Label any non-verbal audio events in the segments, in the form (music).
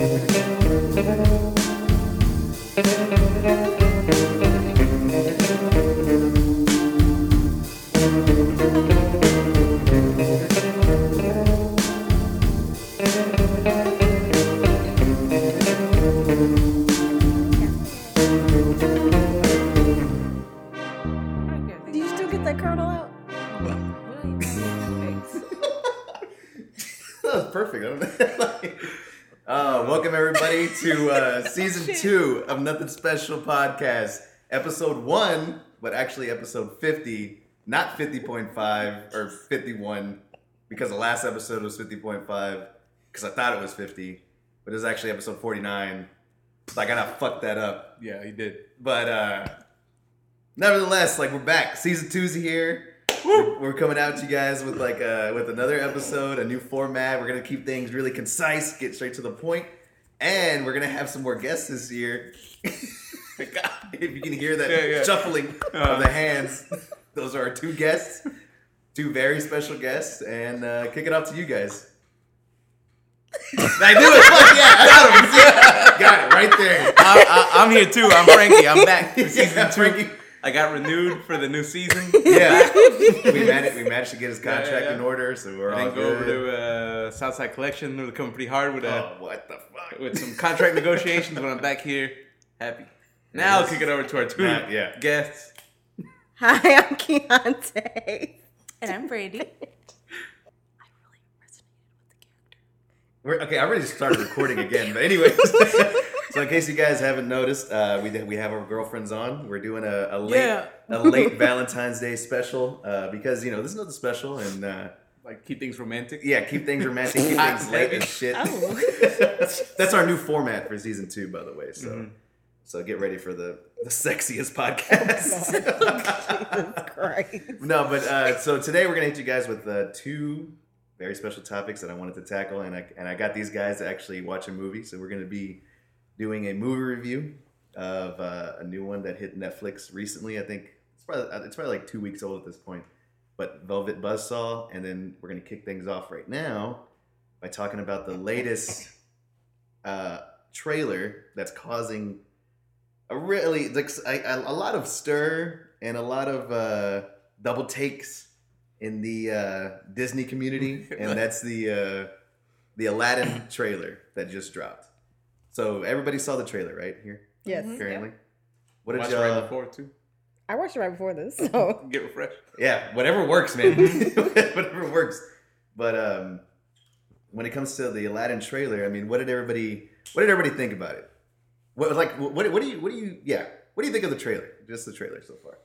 Did (laughs) season two of Nothing Special podcast, episode one, but actually episode fifty, not fifty point five or fifty one, because the last episode was fifty point five, because I thought it was fifty, but it was actually episode forty nine. So I gotta fuck that up. Yeah, he did. But uh nevertheless, like we're back. Season two's here. We're, we're coming out to you guys with like uh with another episode, a new format. We're gonna keep things really concise, get straight to the point, and we're gonna have some more guests this year. (laughs) God, if you can hear that Yeah, yeah. shuffling of Uh. the hands, (laughs) those are our two guests, two very special guests, and uh, kick it off to you guys. (laughs) I knew it. Fuck yeah, got him. Got it right there. I, I, I'm here too. I'm Frankie. I'm back for season two. Frankie. I got renewed for the new season. (laughs) Yeah, (laughs) we managed. We managed to get his contract Yeah, yeah, in order, so we're I all didn't go over to uh, Southside Collection. They're coming pretty hard with uh, oh, what the fuck? with some contract negotiations. When I'm back here, happy. Now I'll kick it over to our two Nah, yeah. guests. Hi, I'm Keontae. And I'm Brandy. (laughs) We're, okay, I already started recording again, but anyway. (laughs) so in case you guys haven't noticed, uh, we we have our girlfriends on. We're doing a, a late Yeah. a late Valentine's Day special uh, because you know this is not the special, and uh, Like keep things romantic. yeah, keep things romantic, keep things late baby. as shit. Oh. (laughs) That's our new format for season two, by the way. So. Mhm. So get ready for the, the sexiest podcast. (laughs) Jesus No, but uh, so today we're gonna hit you guys with uh, two very special topics that I wanted to tackle, and I and I got these guys to actually watch a movie. So we're gonna be doing a movie review of uh, a new one that hit Netflix recently. I think it's probably uh, it's probably like two weeks old at this point. But Velvet Buzzsaw, and then we're gonna kick things off right now by talking about the latest uh, trailer that's causing a really like a, a lot of stir and a lot of uh, double takes in the uh, Disney community, (laughs) and that's the uh, the Aladdin trailer that just dropped. So everybody saw the trailer, right? Here, Yes. Mhm. currently. What did Watch y'all? right before too. I watched it right before this, (laughs) so Get refreshed. Yeah, whatever works, man. (laughs) whatever works. But um, when it comes to the Aladdin trailer, I mean, what did everybody? What did everybody think about it? What like what? What do you? What do you? Yeah. What do you think of the trailer? Just the trailer so far.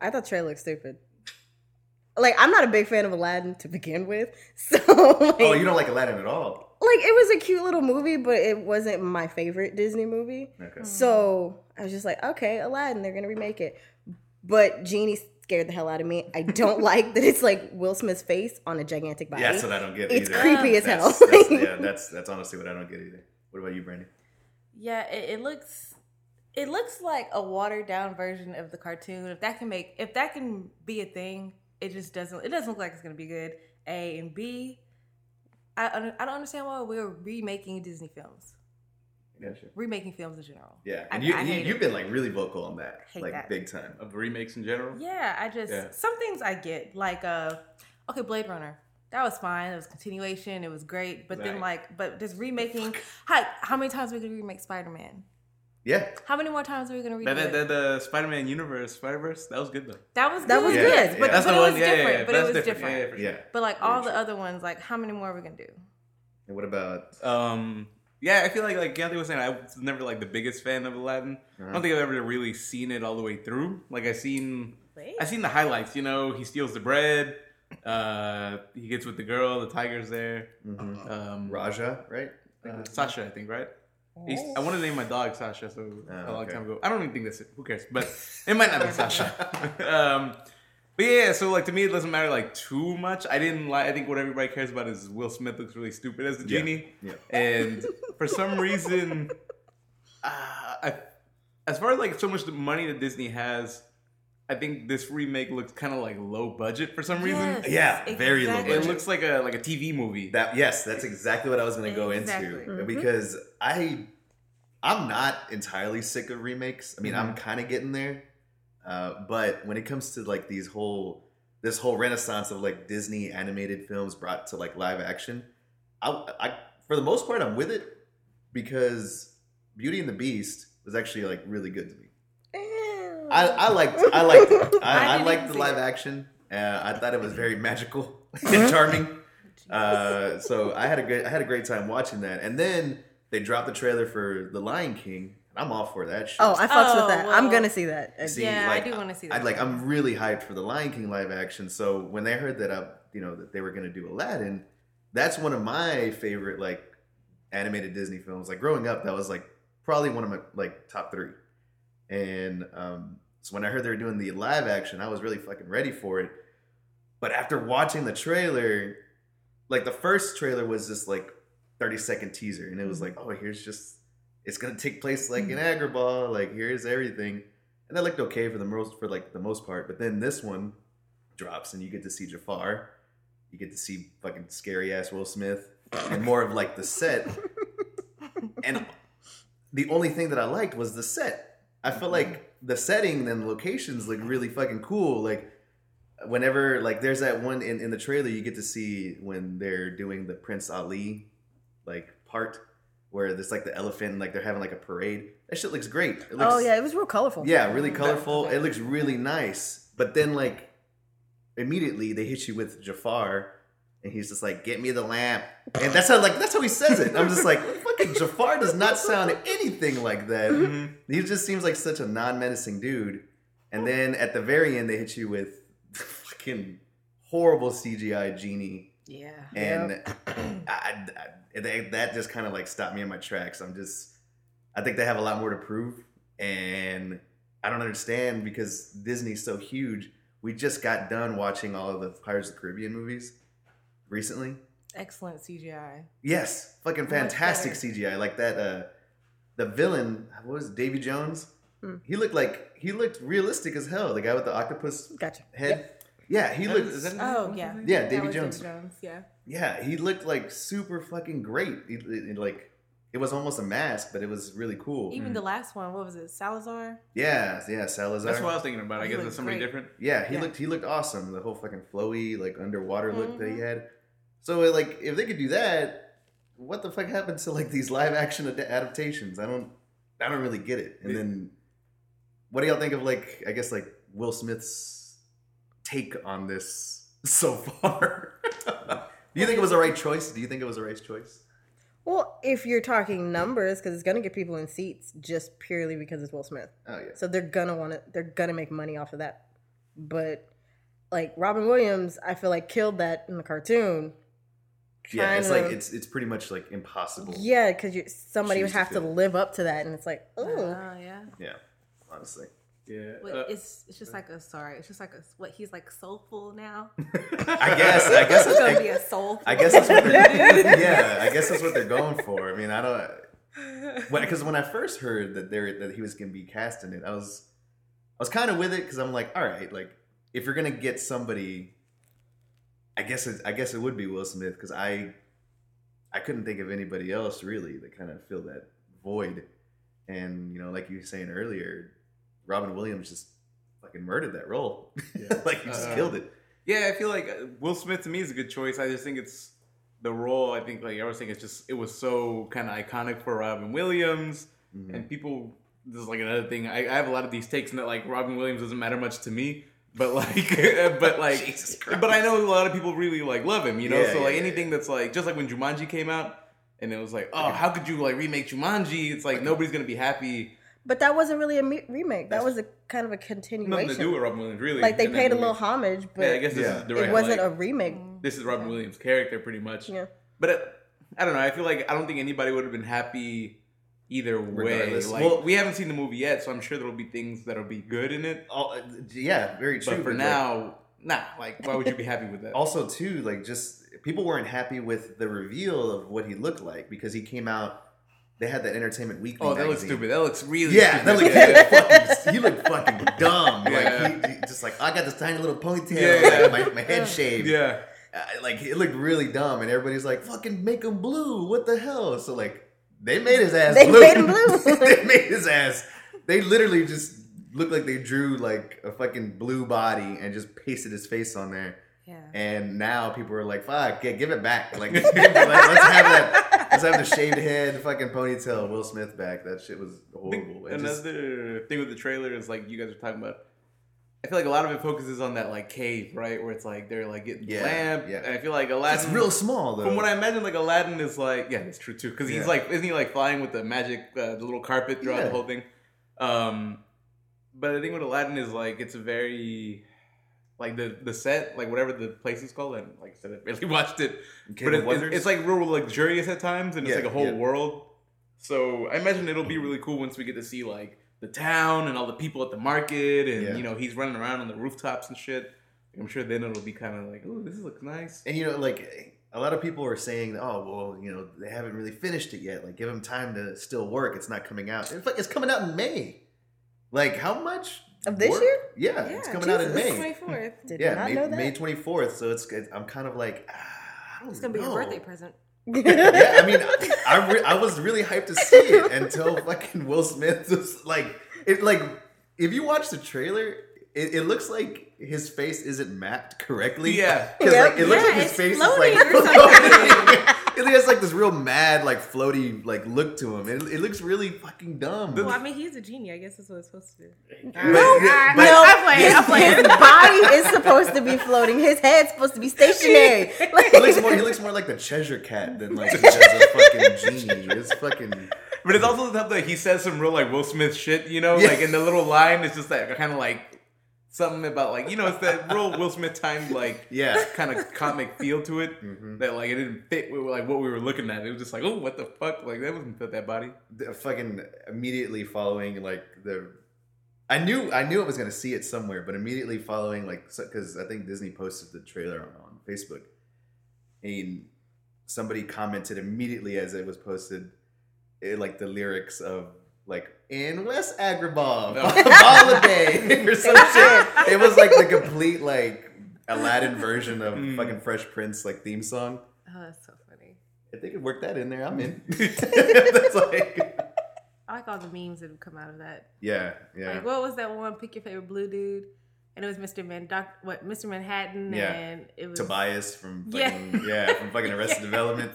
I thought trailer looked stupid. Like, I'm not a big fan of Aladdin to begin with, (laughs) so oh, like, Oh, you don't like Aladdin at all? like it was a cute little movie, but it wasn't my favorite Disney movie. Okay. Mm. So I was just like, okay, Aladdin, they're gonna remake it. But Genie scared the hell out of me. I don't (laughs) like that it's like Will Smith's face on a gigantic body. Yeah, that's what I don't get it's either. creepy as hell. That's, that's, (laughs) yeah, that's that's honestly what I don't get either. What about you, Brandy? Yeah, it, it looks it looks like a watered down version of the cartoon. If that can make if that can be a thing, it just doesn't it doesn't look like it's gonna be good. A and B, I un- I don't understand why we're remaking Disney films. Yeah, sure. Remaking films in general. Yeah, and you, I you hate you've been like really vocal on that, Hate like that. big time. Of remakes in general. Yeah, I just Yeah. some things I get like uh okay Blade Runner that was fine it was continuation it was great but then like but just remaking (laughs) how how many times are we gonna remake Spider Man Yeah, how many more times are we gonna read That, it? that, that, the Spider-Man universe, Spider-Verse, that was good though. That was That was good, good. but, Yeah. That's but the it one. was Yeah, yeah, different. yeah. But That's it was different. different. Yeah, yeah, sure. yeah. But like Very all the other ones, like how many more are we gonna do? And what about? Um, yeah, I feel like like Gandhi was saying, I was never like the biggest fan of Aladdin. I Uh-huh. don't think I've ever really seen it all the way through. Like I seen, Wait. I seen the highlights. You know, he steals the bread. Uh, he gets with the girl. The tiger's there. Mhm. Um, Rajah, right? uh, Sasha, I think, right? I want to name my dog Sasha, so Oh, a long okay. time ago. I don't even think that's it. Who cares? But it might not be Sasha. (laughs) um, but yeah, so like to me, it doesn't matter like too much. I didn't like. I think what everybody cares about is Will Smith looks really stupid as the Yeah. genie, Yeah. and (laughs) for some reason, uh, I, as far as like so much the money that Disney has, I think this remake looks kind of like low budget for some reason. Yes, Yeah, very low budget. It looks like a like a TV movie. That yes, that's exactly what I was going to go Exactly. into Mhm. because I I'm not entirely sick of remakes. I mean, I'm kind of getting there, uh, but when it comes to like these whole this whole renaissance of like Disney animated films brought to like live action, I, I for the most part I'm with it because Beauty and the Beast was actually like really good to me. I, I liked I liked it. (laughs) I I, I, liked the live it. action. Uh, I thought it was very magical (laughs) and charming. Uh, so I had a great I had a great time watching that. And then they dropped the trailer for The Lion King, I'm all for that shit. Oh, I fucks Oh, with that. I'm gonna see that. See, Yeah, I do wanna see that. I that like. I'm really hyped for the Lion King live action. So when they heard that up, you know, that they were gonna do Aladdin, that's one of my favorite like animated Disney films. Like growing up, that was like probably one of my like top three. And um, so when I heard they were doing the live action, I was really fucking ready for it. But after watching the trailer, like the first trailer was just like 30 second teaser, and it was mm-hmm. like, oh, here's just it's gonna take place like in mm-hmm. Agrabah, like here's everything. And that looked okay for the most for like the most part. But then this one drops and you get to see Jafar. You get to see fucking scary ass Will Smith and more of like the set. (laughs) And the only thing that I liked was the set. I felt like the setting and the locations look really fucking cool. Like whenever like there's that one in, in the trailer you get to see when they're doing the Prince Ali like part where there's like the elephant and like they're having like a parade. That shit looks great. It looks, oh yeah, it was real colorful. yeah, really colorful. It looks really nice. But then like immediately they hit you with Jafar and he's just like, "Get me the lamp," and that's how like that's how he says it. I'm just like, (laughs) Jafar does not (laughs) sound anything like that. Mhm. He just seems like such a non-menacing dude. And then at the very end, they hit you with fucking horrible CGI genie, Yeah. and I, I, they, that just kind of like stopped me in my tracks. I'm just, I think they have a lot more to prove, and I don't understand because Disney's so huge. We just got done watching all of the Pirates of the Caribbean movies recently. Excellent CGI. Yes, fucking fantastic. CGI. Like that, uh, the villain, what was it, Davy Jones? Hmm. He looked like he looked realistic as hell. The guy with the octopus Gotcha. head. Yeah, he That looked. is- is that- Oh yeah. Yeah, That Davy was Jones. Yeah. yeah, he looked like super fucking great. He, it- it, like it was almost a mask, but it was really cool. Even the last one, what was it? Salazar. Yeah, yeah, Salazar. That's what I was thinking about. I He guess looked it's somebody great. different. Yeah, he Yeah. looked he looked awesome. The whole fucking flowy like underwater look that he Mhm. had. So like if they could do that, what the fuck happened to like these live action ad- adaptations? I don't I don't really get it. And Yeah. then what do y'all think of like I guess like Will Smith's take on this (laughs) so far? (laughs) do you think it was the right choice? Do you think it was the right choice? Well, if you're talking numbers, because it's gonna get people in seats just purely because it's Will Smith, Oh yeah. so they're gonna want to, they're gonna make money off of that. But like Robin Williams, I feel like killed that in the cartoon. Yeah, it's Trying like it's it's pretty much like impossible. yeah, because you somebody would have to fill. live up to that, and it's like, Oh oh, yeah. Yeah, honestly. Yeah. But Uh, it's it's just like a sorry. It's just like a what he's like soulful now. (laughs) I guess I guess It's gonna I, be a soul. I guess that's what they're (laughs) yeah. I guess that's what they're going for. I mean, I don't because when I first heard that there that he was gonna be cast in it, I was I was kind of with it because I'm like, all right, like if you're gonna get somebody, I guess it, I guess it would be Will Smith because I I couldn't think of anybody else really that kind of fill that void. And you know, like you were saying earlier, Robin Williams just fucking murdered that role. Yeah. (laughs) like he just Uh, killed it. Yeah, I feel like uh, Will Smith to me is a good choice. I just think it's the role. I think like I was saying, it's just it was so kind of iconic for Robin Williams, Mhm. and people. This is like another thing. I, I have a lot of these takes and that like Robin Williams doesn't matter much to me, but like, (laughs) (laughs) but like, Jesus but I know a lot of people really like love him. You know, Yeah, so yeah, like yeah, anything that's like just like when Jumanji came out. And it was like, oh, how could you like remake Jumanji? It's like nobody's gonna be happy. but that wasn't really a me- remake. That That's- was a kind of a continuation. Nothing continuation. to do with Robin Williams, really. like they in paid a little homage, but Yeah, I guess this Yeah. is direct. it wasn't like, a remake. this is Robin Williams' character, pretty much. Yeah. But uh, I don't know. I feel like I don't think anybody would have been happy either way. Like Well- we haven't seen the movie yet, so I'm sure there'll be things that'll be good in it. All, yeah, very true. But for like, now, nah. Like, why would you be happy with that? (laughs) also too like just people weren't happy with the reveal of what he looked like because he came out they had that Entertainment Weekly. Oh, that looks stupid. That looks really Yeah, stupid. that looked, Yeah. he, looked (laughs) fucking, he looked fucking dumb. (laughs) Yeah. Like he, he just like I got this tiny little ponytail, Yeah, yeah. like, my, my head shaved. yeah. Uh, like it looked really dumb, and everybody's like, "Fucking make him blue! What the hell?" So like, they made his ass. They blue. made him (laughs) blue. they made his ass. They literally just looked like they drew like a fucking blue body and just pasted his face on there. Yeah. And now people are like, "Fuck, yeah, give it back! Like, (laughs) let's have that. Let's have the shaved head, fucking ponytail, Will Smith back. That shit was horrible. It just- Another thing with the trailer is like you guys are talking about. I feel like a lot of it focuses on that like cave, right? Where it's like they're like getting the Yeah, lamp. yeah. And I feel like Aladdin. it's real small though. From what I imagine, like Aladdin is like, yeah, that's true too. Because he's Yeah. like, isn't he like flying with the magic, uh, the little carpet throughout Yeah. the whole thing? Um, but I think with Aladdin is like, it's a very, like the the set, like whatever the place is called, and like I said, I (laughs) really watched it, King but of it, it's, like real luxurious at times, and it's like a whole world. So I imagine it'll be really cool once we get to see like the town and all the people at the market, and Yeah. you know he's running around on the rooftops and shit. I'm sure then it'll be kind of like, oh, this looks nice. And you know, like a lot of people are saying, "Oh, well, you know, they haven't really finished it yet. Like, give them time to still work. It's not coming out. It's like it's coming out in May. Like, how much Of this work- year? Yeah, it's coming out in May. 24th. Did Yeah, not May, know that. May twenty fourth. So it's, it's I'm kind of like, ah, I don't It's gonna be know. your birthday present. Yeah, I mean, (laughs) I re- I was really hyped to see it until fucking Will Smith was like, it like if you watch the trailer, it, it looks like his face isn't mapped correctly. Yeah. (laughs) because Yep. like it looks Yeah, like his face is like or (laughs) something. it (laughs) has like this real mad, like floaty, like look to him. It, it looks really fucking dumb. Well, I mean, he's a genie. I guess that's what it's supposed to do. But- No, yeah, no, but- I'm playing. I'm playing. His body is supposed to be floating. His head's supposed to be stationary. he looks more. He looks more like the Cheshire Cat than like he does a fucking genie. It's fucking. But it's also the stuff that he says some real like Will Smith shit, you know, Yeah. like in the little line, it's just that kind of like something about like you know, it's that real Will Smith time like Yeah. kind of comic feel to it Mhm. that like it didn't fit with like what we were looking at. It was just like, oh, what the fuck, like that wasn't fit that body. the fucking immediately following like the I knew I knew I was gonna see it somewhere, but immediately following like because I think Disney posted the trailer on, on Facebook, and somebody commented immediately as it was posted, eh, like the lyrics of like in West Agrabah, No. (laughs) holiday (laughs) or some shit. It was like the complete like Aladdin version of Mm. fucking Fresh Prince like theme song. Oh, that's so funny. If they could work that in there, I'm in. (laughs) That's like, I like all the memes that have come out of that. yeah, yeah. Like, what was that one? Pick your favorite blue dude. And it was Mr. Man, Doc, what Mr. Manhattan, Yeah. and it was Tobias from Yeah. fucking, yeah, from fucking Arrested Development.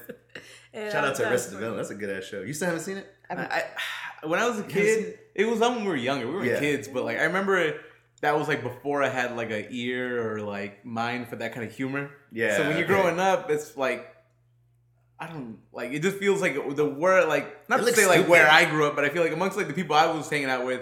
And Shout out to thought it was Arrested. Development. That's a good ass show. You still haven't seen it? I, I, when I was a kid, it was when we were younger. We were Yeah. kids, but like I remember that was like before I had like a ear or like mind for that kind of humor. Yeah. So when you're okay. growing up, it's like I don't like it. Just feels like the word like not It to say like where I grew up, but I feel like amongst like the people I was hanging out with,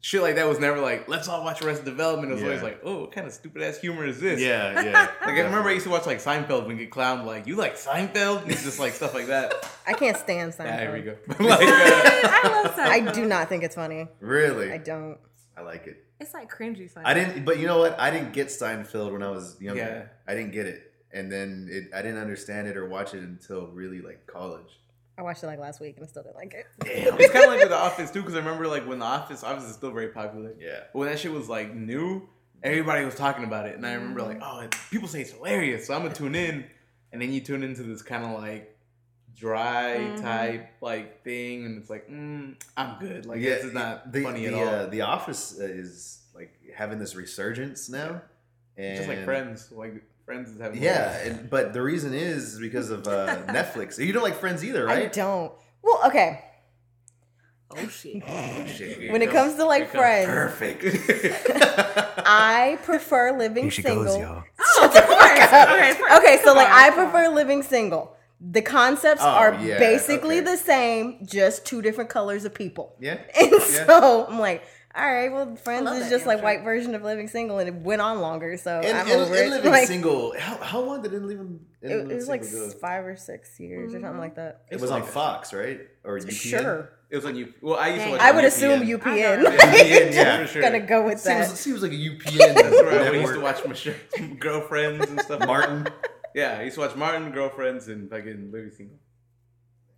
shit like that was never like let's all watch Arrested Development. It was Yeah. always like oh, what kind of stupid ass humor is this? Yeah, (laughs) yeah. Like I remember I used to watch like Seinfeld and get clowned like you like Seinfeld and it's just like stuff like that. I can't stand Seinfeld. Yeah, here we go. (laughs) like, uh, I love Seinfeld. I do not think it's funny. Really? I I, don't. I like it. It's like cringy. Seinfeld. I didn't, but you know what? I didn't get Seinfeld when I was younger. Yeah. I didn't get it. And then it, I didn't understand it or watch it until really like college. I watched it like last week and I still didn't like it. Damn. it's kind of like with The (laughs) Office too, because I remember like when The Office, Office is still very popular. yeah. But when that shit was like new, everybody was talking about it, and I remember like, oh, it- people say it's hilarious, so I'm gonna tune in, and then you tune into this kind of like dry Mhm. type like thing, and it's like, mm, I'm good. Like yeah, this is not the, funny the, at all. Uh, the Office uh, is like having this resurgence now. And Just like Friends, like Friends is having. Yeah, and, but the reason is because of uh, (laughs) Netflix. You don't like Friends either, right? I don't. Well, okay. Oh shit. (laughs) Shit, here When it comes- comes to like friends, perfect. (laughs) I prefer living single. (gasps) Oh, of course. Okay, Okay, so come like on, I prefer living single. The concepts Oh, are yeah, basically okay. the same, just two different colors of people. yeah. And Yeah. so I'm like, all right, well, Friends is just like white version of living single, and it went on longer. So And, I'm and, over and it. living Like, single. How, how long did it live in? it, Living it was like go? five or six years or something mm-hmm. like that. It was on Fox, right? Or UPN? Sure, It was like you. Well, I used to watch. I would UPN. assume I UPN. know. (laughs) UPN, yeah, I'm for sure. gonna go with that. seems like a UPN. (laughs) That's right. I used to watch my (laughs) girlfriends and stuff. Martin. Yeah, I used to watch Martin, girlfriends, and fucking Living Single.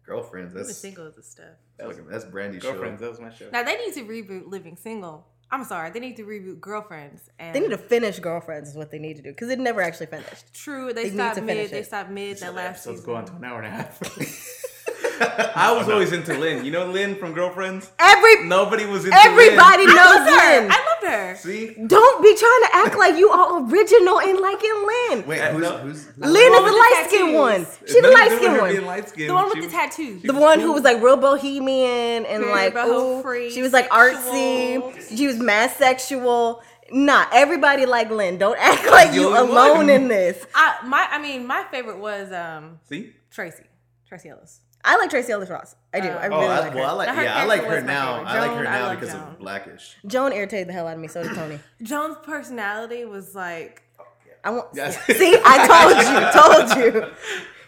Girlfriends. Living That's single is the stuff. That was- that's Brandy's Girlfriends, show. that was my show. Now they need to reboot Living Single. I'm sorry, they need to reboot Girlfriends. And They need to finish Girlfriends is what they need to do because it never actually finished. True, they, They stopped mid. They stopped mid So that the last episodes season. go on to an hour and a half. (laughs) (laughs) I was always into Lynn. You know Lynn from Girlfriends? Every Nobody was into everybody Lynn. knows I loved her. Lynn. I loved her. See? Don't be trying to act like you are original in liking Lynn. Wait, Uh, who's, no. who's, who's Lynn is the the light skinned one. It's She the light to do with skinned one. light-skinned. The one with She the was- tattoos. The one who was like real bohemian and Very like boho ooh, free, she was like artsy. sexual. She was mad sexual. Nah, everybody like Lynn. Don't act (laughs) like you only alone one. in this. I my I mean my favorite was um See? Tracy. Tracee Ellis. I like Tracee Ellis Ross. I do. I Oh, really I, like her. well, I like her yeah, I like her now. favorite. I like her now because Joan. of Blackish. Joan irritated the hell out of me. So did Tony. (clears throat) Joan's personality was like I want. Yes. (laughs) See, I told you. (laughs) Told you.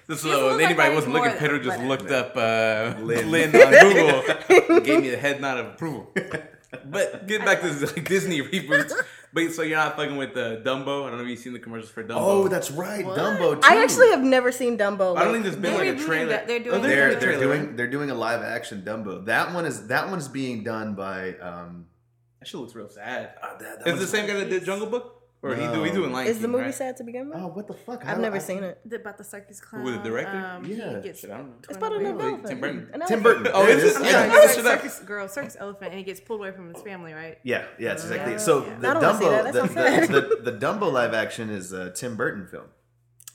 Just so looks like anybody wasn't looking, Peter just but- looked up uh, Lynn. Lynn. on (laughs) Google. gave me the head nod of approval. But get back to this, Disney reboots. But so you're not fucking with uh, Dumbo. I don't know if you've seen the commercials for Dumbo. Oh, that's right, Dumbo. Too. I actually have never seen Dumbo. Like, I don't think there's been They're like a rebooting trailer. that- they're Oh, doing- there's they're been a they're doing they're doing a live action Dumbo. That one is that one's being done by um. That shit looks real sad. uh, that, that Is the one's- same guy that did Jungle Book? Or he do No. he doing Lion Is the movie right? sad to begin with? Oh, what the fuck? I've I- never I- seen it. the, about the circus clown. Who, the director? Um, he Yeah. gets Shit, I don't know. It's about an Wait, elephant. Tim Burton. An Tim. Burton. Oh, There is it it? Yeah. Yeah. Sorry, circus, circus girl, circus elephant, and he gets pulled away from his family, right? Yeah, yeah, it's exactly. Yeah. So Yeah. the I don't wanna see Dumbo, that. That the, the, the, the Dumbo live action is a Tim Burton film.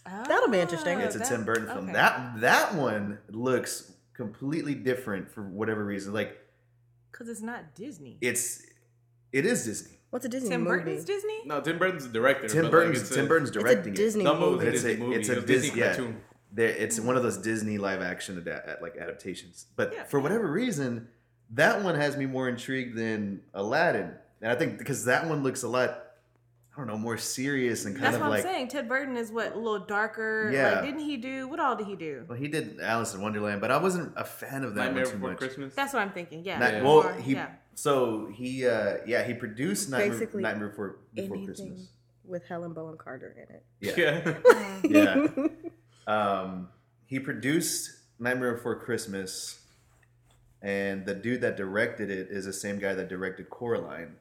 That'll be interesting. It's a Oh, that- Tim Burton film. okay. That that one looks completely different for whatever reason. Like because it's not Disney. it's it is Disney. What's a Disney Tim movie? Burton's Disney. No, Tim Burton's the director. Tim but, Burton's like, it's Tim a, Burton's It's a directing Disney Dumbo movie. is a It's Disney a- movie. it's a It's a Disney Dis- yeah. cartoon. There, it's one of those Disney live action ada- like adaptations. But Yeah. for whatever reason, that one has me more intrigued than Aladdin, and I think because that one looks a lot, I don't know, more serious and kind That's of what like. I'm saying. Ted Burton is what a little darker. Yeah. Like, didn't he do what all did he do? Well, he did Alice in Wonderland, but I wasn't a fan of that Nightmare one too Before much. Christmas. That's what I'm thinking. Yeah. Night- Yeah. Well, he yeah. So he uh yeah he produced Nightmare, Basically Nightmare Before Before Christmas. with Helena Bonham Carter in it. Yeah, Yeah. (laughs) yeah. (laughs) um, he produced Nightmare Before Christmas, and the dude that directed it is the same guy that directed Coraline.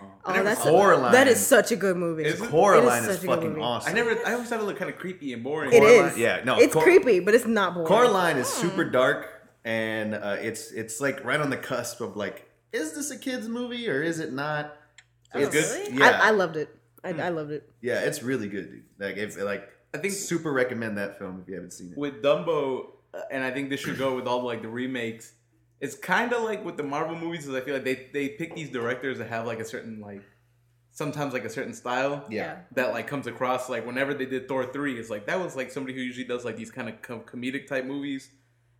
Oh, never that's saw Coraline. that is such a good movie. Is? Coraline It is, is such a good fucking awesome. I never. I always thought it looked kind of creepy and boring. It Coraline- is. yeah, no, it's Cor- creepy, but it's not boring. Coraline is super dark, and uh, it's it's like right on the cusp of like, is this a kids movie or is it not? Oh, It's really? Yeah, I, I loved it. I, I loved it. yeah, it's really good, dude. Like, if like, I think super recommend that film if you haven't seen it. with Dumbo, uh, and I think this should go with all like the remakes. It's kind of like with the Marvel movies, is I feel like they they pick these directors that have like a certain like sometimes like a certain style Yeah. that like comes across like whenever they did Thor three, it's like that was like somebody who usually does like these kind of com- comedic type movies,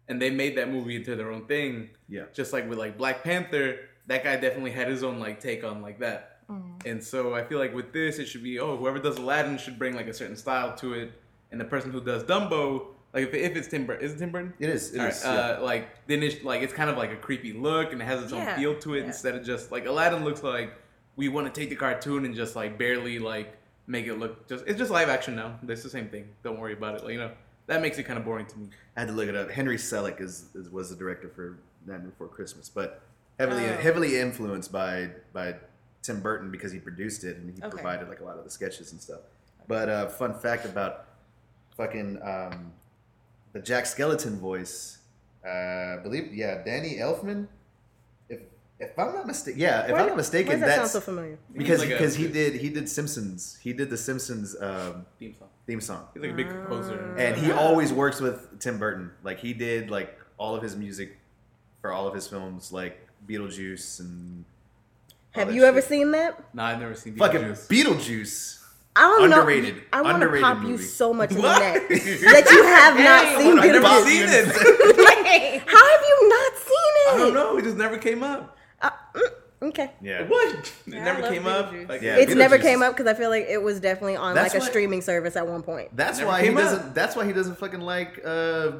and they made that movie into their own thing. Yeah. Just like with like Black Panther, that guy definitely had his own like take on like that. And so I feel like with this, it should be oh whoever does Aladdin should bring like a certain style to it, and the person who does Dumbo, like if, if it's Tim Burton, is it Tim Burton? It is. It All is. right, yeah. uh, like then it's like it's kind of like a creepy look and it has its own feel to it yeah. instead of just like Aladdin looks like we want to take the cartoon and just like barely like make it look just it's just live action now. It's the same thing. Don't worry about it. Like, you know that makes it kind of boring to me. I had to look it up. Henry Selick is, is was the director for Nightmare Before Christmas, but heavily Oh. heavily influenced by by Tim Burton because he produced it and he Okay. provided like a lot of the sketches and stuff. But uh, fun fact about fucking um, the Jack Skellington voice, uh, I believe yeah, Danny Elfman. If if I'm not mistaken, yeah, if Why- I'm not Why mistaken, does that sound that's so familiar? because He's like because he did he did Simpsons. He did the Simpsons um, theme song. Theme song He's like a big composer. Mm. and he always works with Tim Burton. Like he did like all of his music for all of his films, like Beetlejuice and. Have that you ever seen that? No, I've never seen fucking Beetlejuice. Beetlejuice? I don't Underrated. know. I want to Underrated pop you so much in the neck (laughs) that you have not seen I've never seen it. (laughs) How have you not seen it? I don't know. It just never came up. Okay. Yeah. What? It Yeah, never came up. Beetlejuice. Like, Yeah. It's never came up because I feel like it was definitely on That's like a streaming service at one point. That's why he up. doesn't. That's why he doesn't fucking like. uh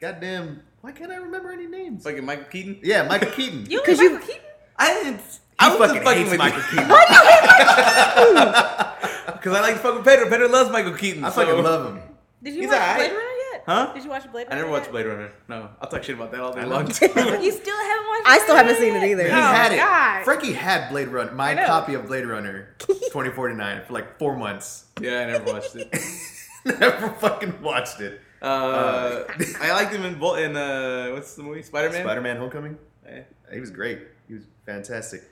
Goddamn. Why can't I remember any names? Fucking Michael Keaton. yeah, Michael Keaton. You Because like you- Keaton? I didn't. He I was fucking fucking hates with Michael you. Keaton. (laughs) Because I like fucking Pedro. Pedro loves Michael Keaton. I so- fucking love him. Did you He's watch alright. Blade Runner yet? yet? Huh? Did you watch Blade Runner? I never watched? Blade Runner. No, I'll talk shit about that all day long. (laughs) (laughs) you still haven't watched. It? I still haven't seen it either. He Oh, had it. God. Frankie had Blade Runner, my know. copy of Blade Runner 2049 for like four months. yeah, I never watched it. (laughs) Never fucking watched it. Uh, I liked him in Vol- in uh, what's the movie Spider Man. Spider Man Homecoming? Eh. He was great. He was fantastic.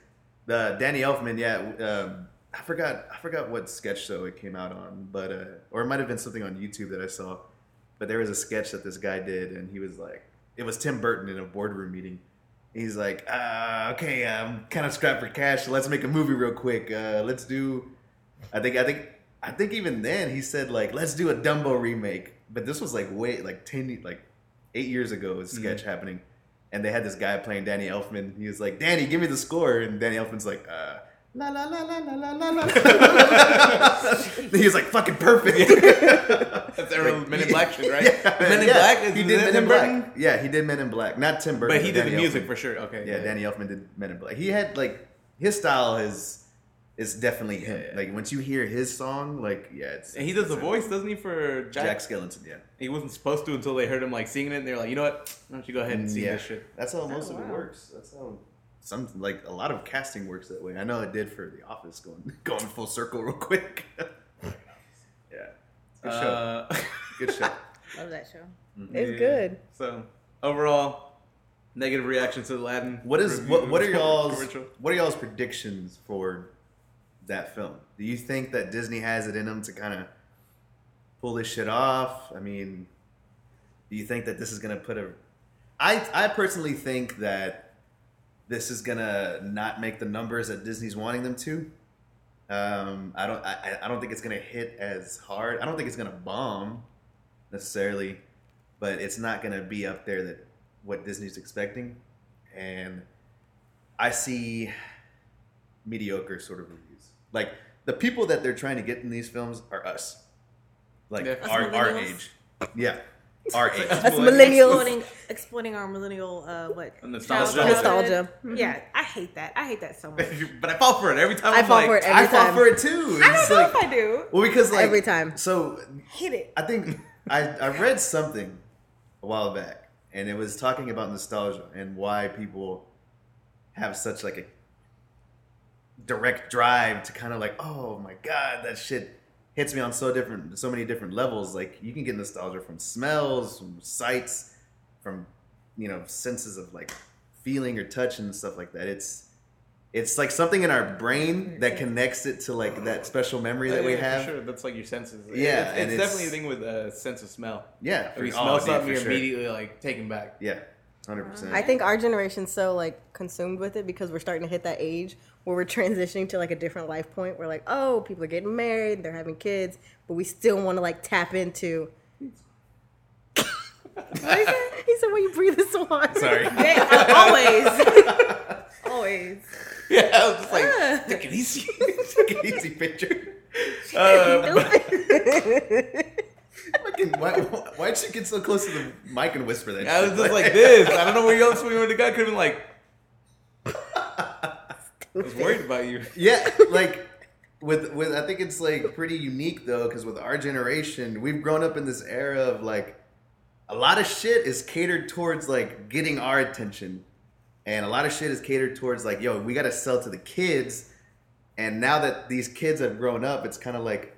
The Danny Elfman, yeah. Um, I forgot. I forgot what sketch show it came out on, but uh, or it might have been something on YouTube that I saw. But there was a sketch that this guy did, and he was like, it was Tim Burton in a boardroom meeting. He's like, uh, okay, I'm kind of strapped for cash. So let's make a movie real quick. Uh, let's do. I think. I think. I think even then he said like, let's do a Dumbo remake. But this was like way like ten like eight years ago. Was a sketch happening and they had this guy playing Danny Elfman. He was like, "Danny, give me the score," and Danny Elfman's like, uh, "La la la la la la la." la." (laughs) he was like, "Fucking perfect." (laughs) That's every Men in Black shit, right? Yeah, Men in yeah. Black. Is (laughs) He did Men Tim in Black. Burton? Yeah, he did Men in Black. Not Tim Burton, But he did the music Elfman. for sure. Okay. Yeah, Danny Elfman did Men in Black. He had like his style is is definitely him. Yeah, yeah. Like once you hear his song, like yeah, it's And he does the it's him. voice, doesn't he, for Jack? Jack Skellington. Yeah, He wasn't supposed to until they heard him like singing it, and they're like, you know what? Why don't you go ahead and sing yeah. this shit? That's how oh, most Oh, of it works. That's how some like a lot of casting works that way. I know it did for The Office. Going (laughs) going full circle real quick. (laughs) yeah, good show. Uh, Good show. (laughs) Love that show. It's yeah. good. So overall, negative reaction to Aladdin. What is what? What are y'all's commercial. What are y'all's predictions for that film? Do you think that Disney has it in them to kind of pull this shit off? I mean, do you think that this is gonna put a? I I personally think that this is gonna not make the numbers that Disney's wanting them to. Um, I don't. I, I don't think it's gonna hit as hard. I don't think it's gonna bomb necessarily, but it's not gonna be up there that what Disney's expecting. And I see mediocre sort of reviews. Like the people that they're trying to get in these films are us, like Yeah. Our our age. Yeah, our age. Us millennials. Exploiting, exploiting our millennial uh, what? Nostalgia. childhood. Nostalgia. Yeah, I hate that. I hate that so much. (laughs) but I fall for it every time. I I'm fall like, for it every I every fall for it too. I It's don't know like- if I do. well, because like Every time. So Hate it. I think I, I read something a while back, and it was talking about nostalgia and why people have such like a direct drive to kind of like, oh my god, that shit hits me on so different, so many different levels. Like you can get nostalgia from smells, from sights, from you know senses of like feeling or touch and stuff like that. It's it's like something in our brain that connects it to like that special memory that Oh, we yeah, for have. Sure, that's like your senses. Yeah, it's, it's it's- definitely a thing with a sense of smell. Yeah, If you smell oh, something, for you're sure. immediately like taken back. Yeah, hundred percent. I think our generation's so like consumed with it because we're starting to hit that age where we're transitioning to like a different life point. We're like, oh, people are getting married, they're having kids, but we still want to like tap into. what is that? (laughs) He said, "When you breathe this one." Sorry. (laughs) Yeah, I- always, (laughs) always. Yeah, I was just like, take it easy. Take an easy picture. Uh, but- Fucking, why, why'd you get so close to the mic and whisper that? I was just like this. I don't know where else we would have got. Could have been like, I was worried about you. (laughs) yeah, like with with I think it's like pretty unique though because with our generation, we've grown up in this era of like a lot of shit is catered towards like getting our attention, and a lot of shit is catered towards like, yo, we got to sell to the kids, and now that these kids have grown up, it's kind of like.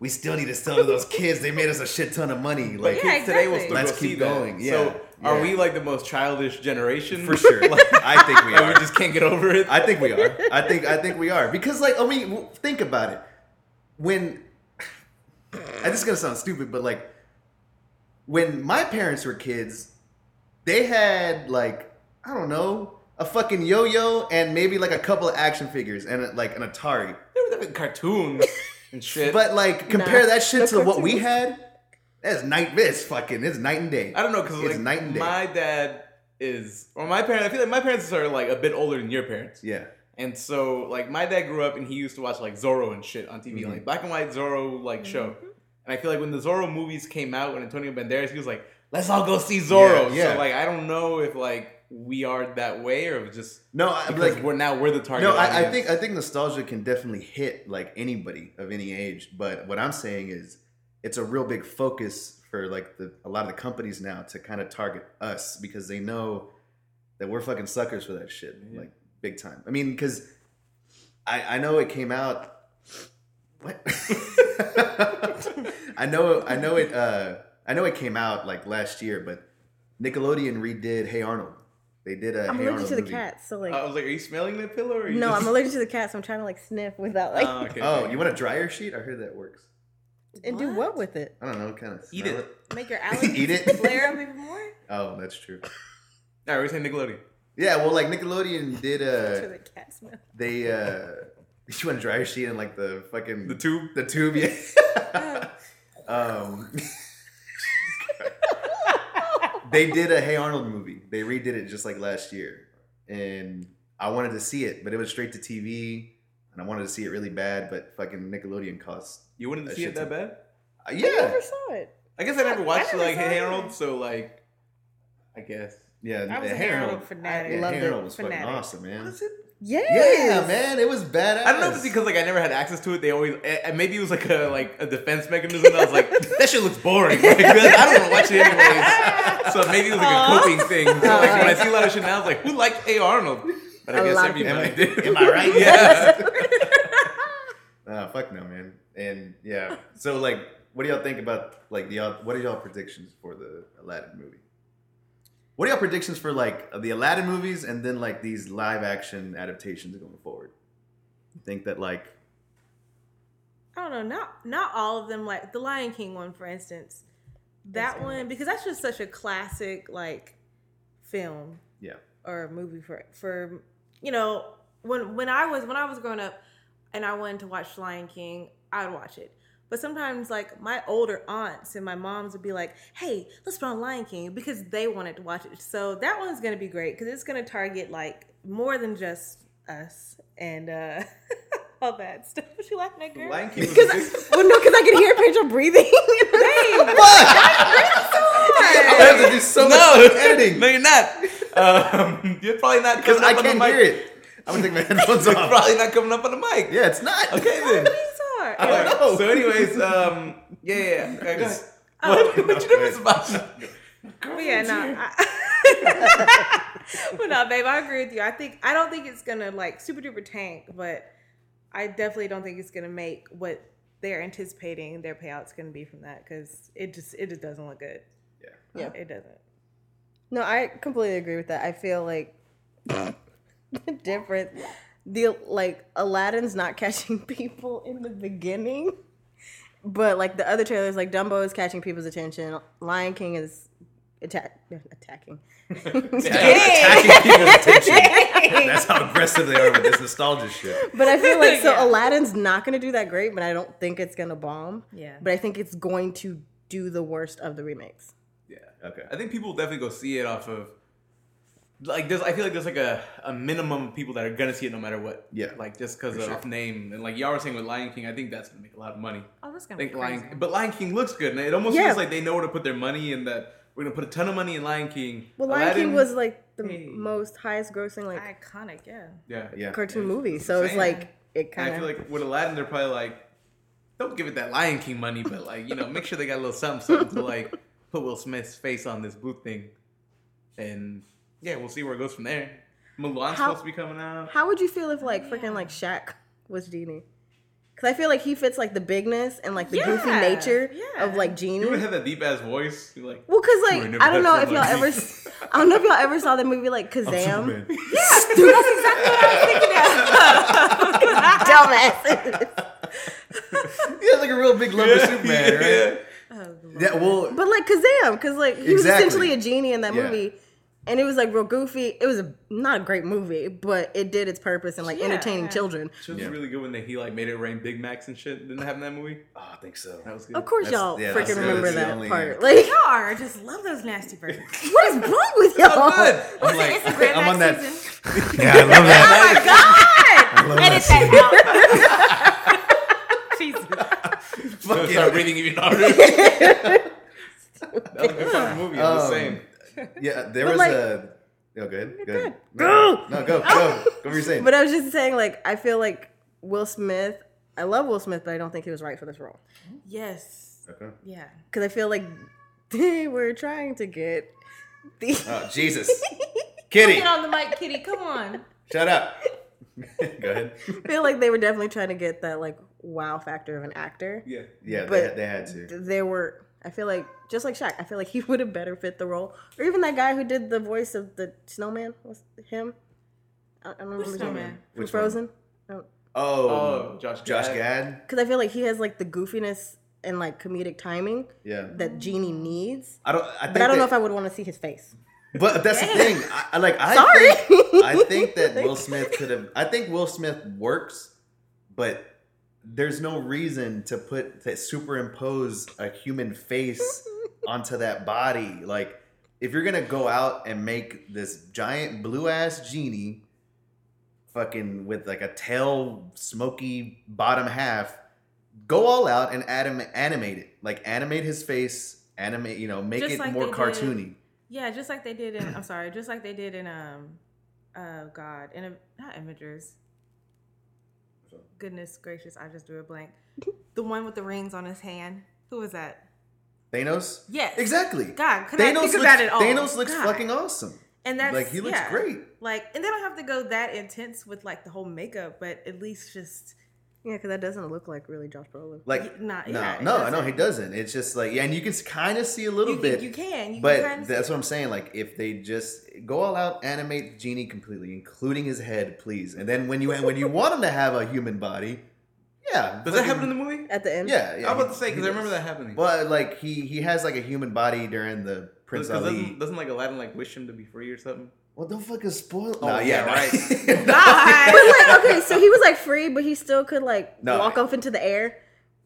We still need to sell to those kids. They made us a shit ton of money. Like, Yeah, Kids today will exactly. Let's go see keep that. going. Yeah, So, are we like the most childish generation? for sure. (laughs) I think we (laughs) Like, are. we just can't get over it. I think we are. (laughs) I think I think we are because like I mean think about it. When (sighs) I this is gonna sound stupid, but like when my parents were kids, they had like I don't know a fucking yo-yo and maybe like a couple of action figures and like an Atari. There were different cartoons and shit. But like compare Nah, that shit the to what we had. That's night. This fucking it's night and day. I don't know because It's like night and day. my dad is or my parents. I feel like my parents are like a bit older than your parents. Yeah. And so, like, my dad grew up and he used to watch like Zorro and shit on TV, Mhm. like black and white Zorro like show. And I feel like when the Zorro movies came out, when Antonio Banderas, he was like, "Let's all go see Zorro." Yeah, yeah. So like, I don't know if like we are that way or just No, I, because like we're now we're the target. No, I, I think I think nostalgia can definitely hit like anybody of any age. But what I'm saying is, it's a real big focus for like the a lot of the companies now to kind of target us because they know that we're fucking suckers for that shit, Yeah. like big time. I mean, because I I know it came out. What? (laughs) I know I know it uh I know it came out like last year, but Nickelodeon redid Hey Arnold. They did a I'm Hey allergic Arnold to the movie. cats, so like I was like, are you smelling that pillow? Or are you no, just... I'm (laughs) allergic to the cats. So I'm trying to like sniff without like Oh, okay, Oh, okay. you want a dryer sheet? I heard that works. And do What? what with it? I don't know, kind of Eat it. Make your (laughs) allergies Eat it. (laughs) flare up even more. Oh, that's true. All right, we're saying Nickelodeon. Yeah, well, like Nickelodeon did. (laughs) To Uh, the cat smell. they uh, you want a dryer sheet and like the fucking The tube. the tube, yeah. um, they did a Hey Arnold movie. They redid it just like last year, and I wanted to see it, but it was straight to TV, and I wanted to see it really bad, but fucking Nickelodeon cost. You wouldn't see it that bad? Uh, I yeah, never saw it. I guess I never watched I never like Harold, it. So like, I guess. yeah. I was a Hey Hey Arnold. Arnold fanatic. Yeah, Loved Hey it. Arnold was fucking awesome, man. Was it? Yes. Yeah, man, it was badass. I don't know if it's because like I never had access to it. They always eh, maybe it was like a like a defense mechanism. I was like, (laughs) that shit looks boring. Like, (laughs) I don't want to watch it anyways. So maybe it was like a coping thing. So like when I see a lot of shit now, I was like, who liked A Arnold? But I A guess lot of people. Am I, everybody did. am I right? (laughs) Yeah. Nah, fuck no, man. And yeah, so like, what do y'all think about like the? What are y'all predictions for the Aladdin movie? What are y'all predictions for like the Aladdin movies and then like these live action adaptations going forward? You think that like I don't know, not not all of them. Like the Lion King one, for instance, that one because that's just such a classic like film yeah or movie for for you know when when I was when I was growing up and I wanted to watch Lion King, I'd watch it. But sometimes like my older aunts and my moms would be like, "Hey, let's put on Lion King" because they wanted to watch it. So that one's gonna be great because it's gonna target like more than just us and uh (laughs) all that stuff. What you laughing at, girl? Lion King Because a I, good- well, no, because I could hear Pedro breathing. (laughs) I have to do so much no, editing no, you're not. Um, you're probably not because I can't hear it. I'm gonna take my (laughs) headphones You're off. probably not coming up on the mic. Yeah, it's not. Okay then. Sorry. I don't know. So, anyways, um, yeah, yeah, yeah. Okay, go ahead. (laughs) Oh, What, what you doing, Sebastian? But yeah, no. I, (laughs) but no, babe, I agree with you. I think I don't think it's gonna like super duper tank, but I definitely don't think it's gonna make what they're anticipating their payouts gonna be from that because it just it just doesn't look good. Yeah. Yeah. it doesn't. No, I completely agree with that. I feel like (laughs) the difference, the like Aladdin's not catching (laughs) people in the beginning, but like the other trailers, like Dumbo is catching people's attention. Lion King is attack (laughs) attacking. Attacking people's attention. That's how aggressive they are with this nostalgia shit. But I feel like so Yeah. Aladdin's not going to do that great, but I don't think it's going to bomb. Yeah. But I think it's going to do the worst of the remakes. Yeah. Okay. I think people will definitely go see it off of like there's I feel like there's like a, a minimum of people that are gonna see it no matter what. Yeah, Like just because of sure. name and like y'all were saying with Lion King, I think that's gonna make a lot of money. Oh, that's gonna be think crazy. Lion but Lion King looks good and it almost Yeah. feels like they know where to put their money and that we're gonna put a ton of money in Lion King. Well, Lion King was like the Hey. most highest grossing like Iconic, yeah. yeah. Yeah. cartoon Yeah. movie, so it's like it And kind I of feel like with Aladdin, they're probably like, don't give it that Lion King money, but like, you know, make sure they got a little something, something to like put Will Smith's face on this blue thing. And yeah, we'll see where it goes from there. Mulan's How- supposed to be coming out. How would you feel if like freaking like Shaq was Genie? Because I feel like he fits like the bigness and like the goofy nature yeah. of like Genie. You would have that deep ass voice. You're like, Well, cause like I don't know if y'all someone ever, like s- I don't know if y'all ever saw the movie like I'm Kazaam. Superman. Dude, that's exactly what I was thinking of. (laughs) Dumbass. He has like a real big lump of Superman, right? yeah. Oh, Yeah, well, But like Kazaam, because like he was essentially a genie in that Yeah. movie, and it was like real goofy. It was a, not a great movie, but it did its purpose in like Yeah. entertaining children. She was Yeah. really good when they, he like made it rain Big Macs and shit. Didn't that happen in that movie? oh, I think so. That was good. Of course, That's- y'all yeah, freaking that's- remember that's the that only- part. (laughs) Like, Y'all are. I just love those nasty birds. (laughs) what is wrong with y'all? Oh, good. I'm like, Instagram I'm on that- season. (laughs) Yeah, I love that. Oh my god! Edit that out. Jesus. I'm gonna start breathing even harder. that was a good fucking movie. I'm just Um, saying. (laughs) Yeah, there But, was like- a. Oh, good. Good. good. No, no, go, go. Go what were you saying? But I was just saying, like, I feel like Will Smith. I love Will Smith, but I don't think he was right for this role Yes. Okay. Yeah. because I feel like (laughs) they were trying to get the. Oh Jesus, (laughs) Kitty, Get on the mic, Kitty. Come on. shut up. Go ahead. I feel like they were definitely trying to get that like wow factor of an actor. Yeah. Yeah, they, But- they had to. They were. I feel like just like Shaq, I feel like he (laughs) would have better fit the role, or even that guy who did the voice of the snowman was him. I, I don't remember Which his name. snowman? From Which? Frozen. Oh, Oh, Josh Josh Gad. Gad. because I feel like he has like the goofiness and like comedic timing Yeah, that Genie needs. I don't. I think But I don't know if I would want to see his face. But that's the thing. I, I like. I Sorry. Think, I think (laughs) that Will Smith could have. I think Will Smith works, but there's no reason to put to superimpose a human face (laughs) onto that body. Like, if you're gonna go out and make this giant blue ass genie, fucking with like a tail, smoky bottom half, go all out and anim- animate it. Like, animate his face. Animate. You know, make Just it like more they did- cartoony. Yeah, just like they did in. I'm (clears throat) sorry, just like they did in um, oh God, in a, not Imagers. Goodness gracious, I just drew a blank. The one with the rings on his hand. Who was that? Thanos? Yes. Exactly. God, could I think looks, about it all? Thanos looks God. fucking awesome. And that's like he looks yeah. great. Like, and they don't have to go that intense with like the whole makeup, but at least just Yeah, because that doesn't look like really Josh Brolin. Like not- no, yeah, no, no, he doesn't. It's just like yeah, and you can kind of see a little you bit. You can, you but can that's see what I'm saying. Like if they just go all out, animate Genie completely, including his head, please. And then when you when you want him to have a human body, yeah, Does that fucking- happen in the movie? At the end, Yeah, yeah. I was about to say because I remember that happening. But like he he has like a human body during the Prince Because Ali. doesn't, doesn't like Aladdin like wish him to be free or something? well, don't fucking spoil. Oh, no, yeah, right. (laughs) But God. like, (laughs) okay, so he was like free, but he still could like No. walk off into the air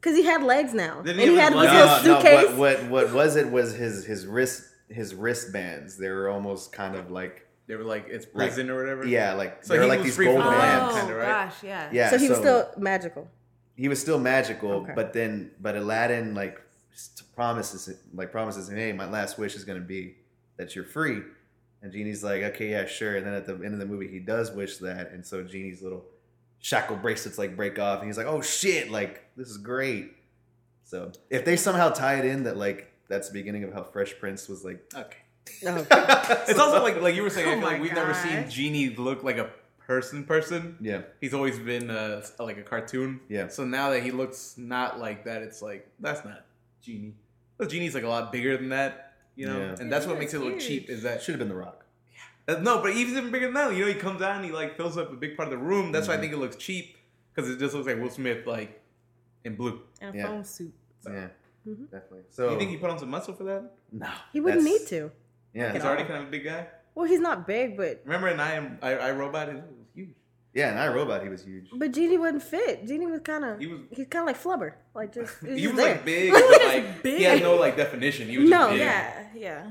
because he had legs now, Didn't and he he had his his legs? little suitcase. No, what, what what was it was his his wrist his wristbands. They were almost kind of like They were like it's Like, prison or whatever. yeah, like So they were he like was these free gold from the oh bands. kinda, right? Oh, gosh, yeah. Yeah, so he was still magical. he was still magical, Okay. but then but Aladdin like s- promises like promises him, hey, my last wish is gonna be that you're free. And Genie's like, okay, yeah, sure. And then at the end of the movie, he does wish that, and so Genie's little shackle bracelets like break off, and he's like, oh shit, like this is great. So if they somehow tie it in that like that's the beginning of how Fresh Prince was like, Okay. Oh, (laughs) It's also like like you were saying. I Oh feel like we've never seen gosh. Genie look like a person. Person. yeah, He's always been uh, like a cartoon. Yeah. So now that he looks not like that, it's like that's not Genie. But Genie's like a lot bigger than that, you know. Yeah. And that's what makes it look huge. cheap. Is that that should have been The Rock. Uh, no, but even bigger than that, you know, he comes out and he like fills up a big part of the room. That's why I think it looks cheap because it just looks like Will Smith like in blue. And a Yeah. phone suit. Yeah, Mhm. definitely. So you think he put on some muscle for that? no, he wouldn't need to. Yeah, He's already kind of a big guy. Well, he's not big, but Remember in I am I, I Robot? It was huge. yeah. And I Robot, he was huge. but Genie wouldn't fit. Genie was kind of He was- he's kind of like Flubber, like just (laughs) (laughs) he was, He was there. like big, but like big. he had no like definition. He was No, just big. Yeah, yeah.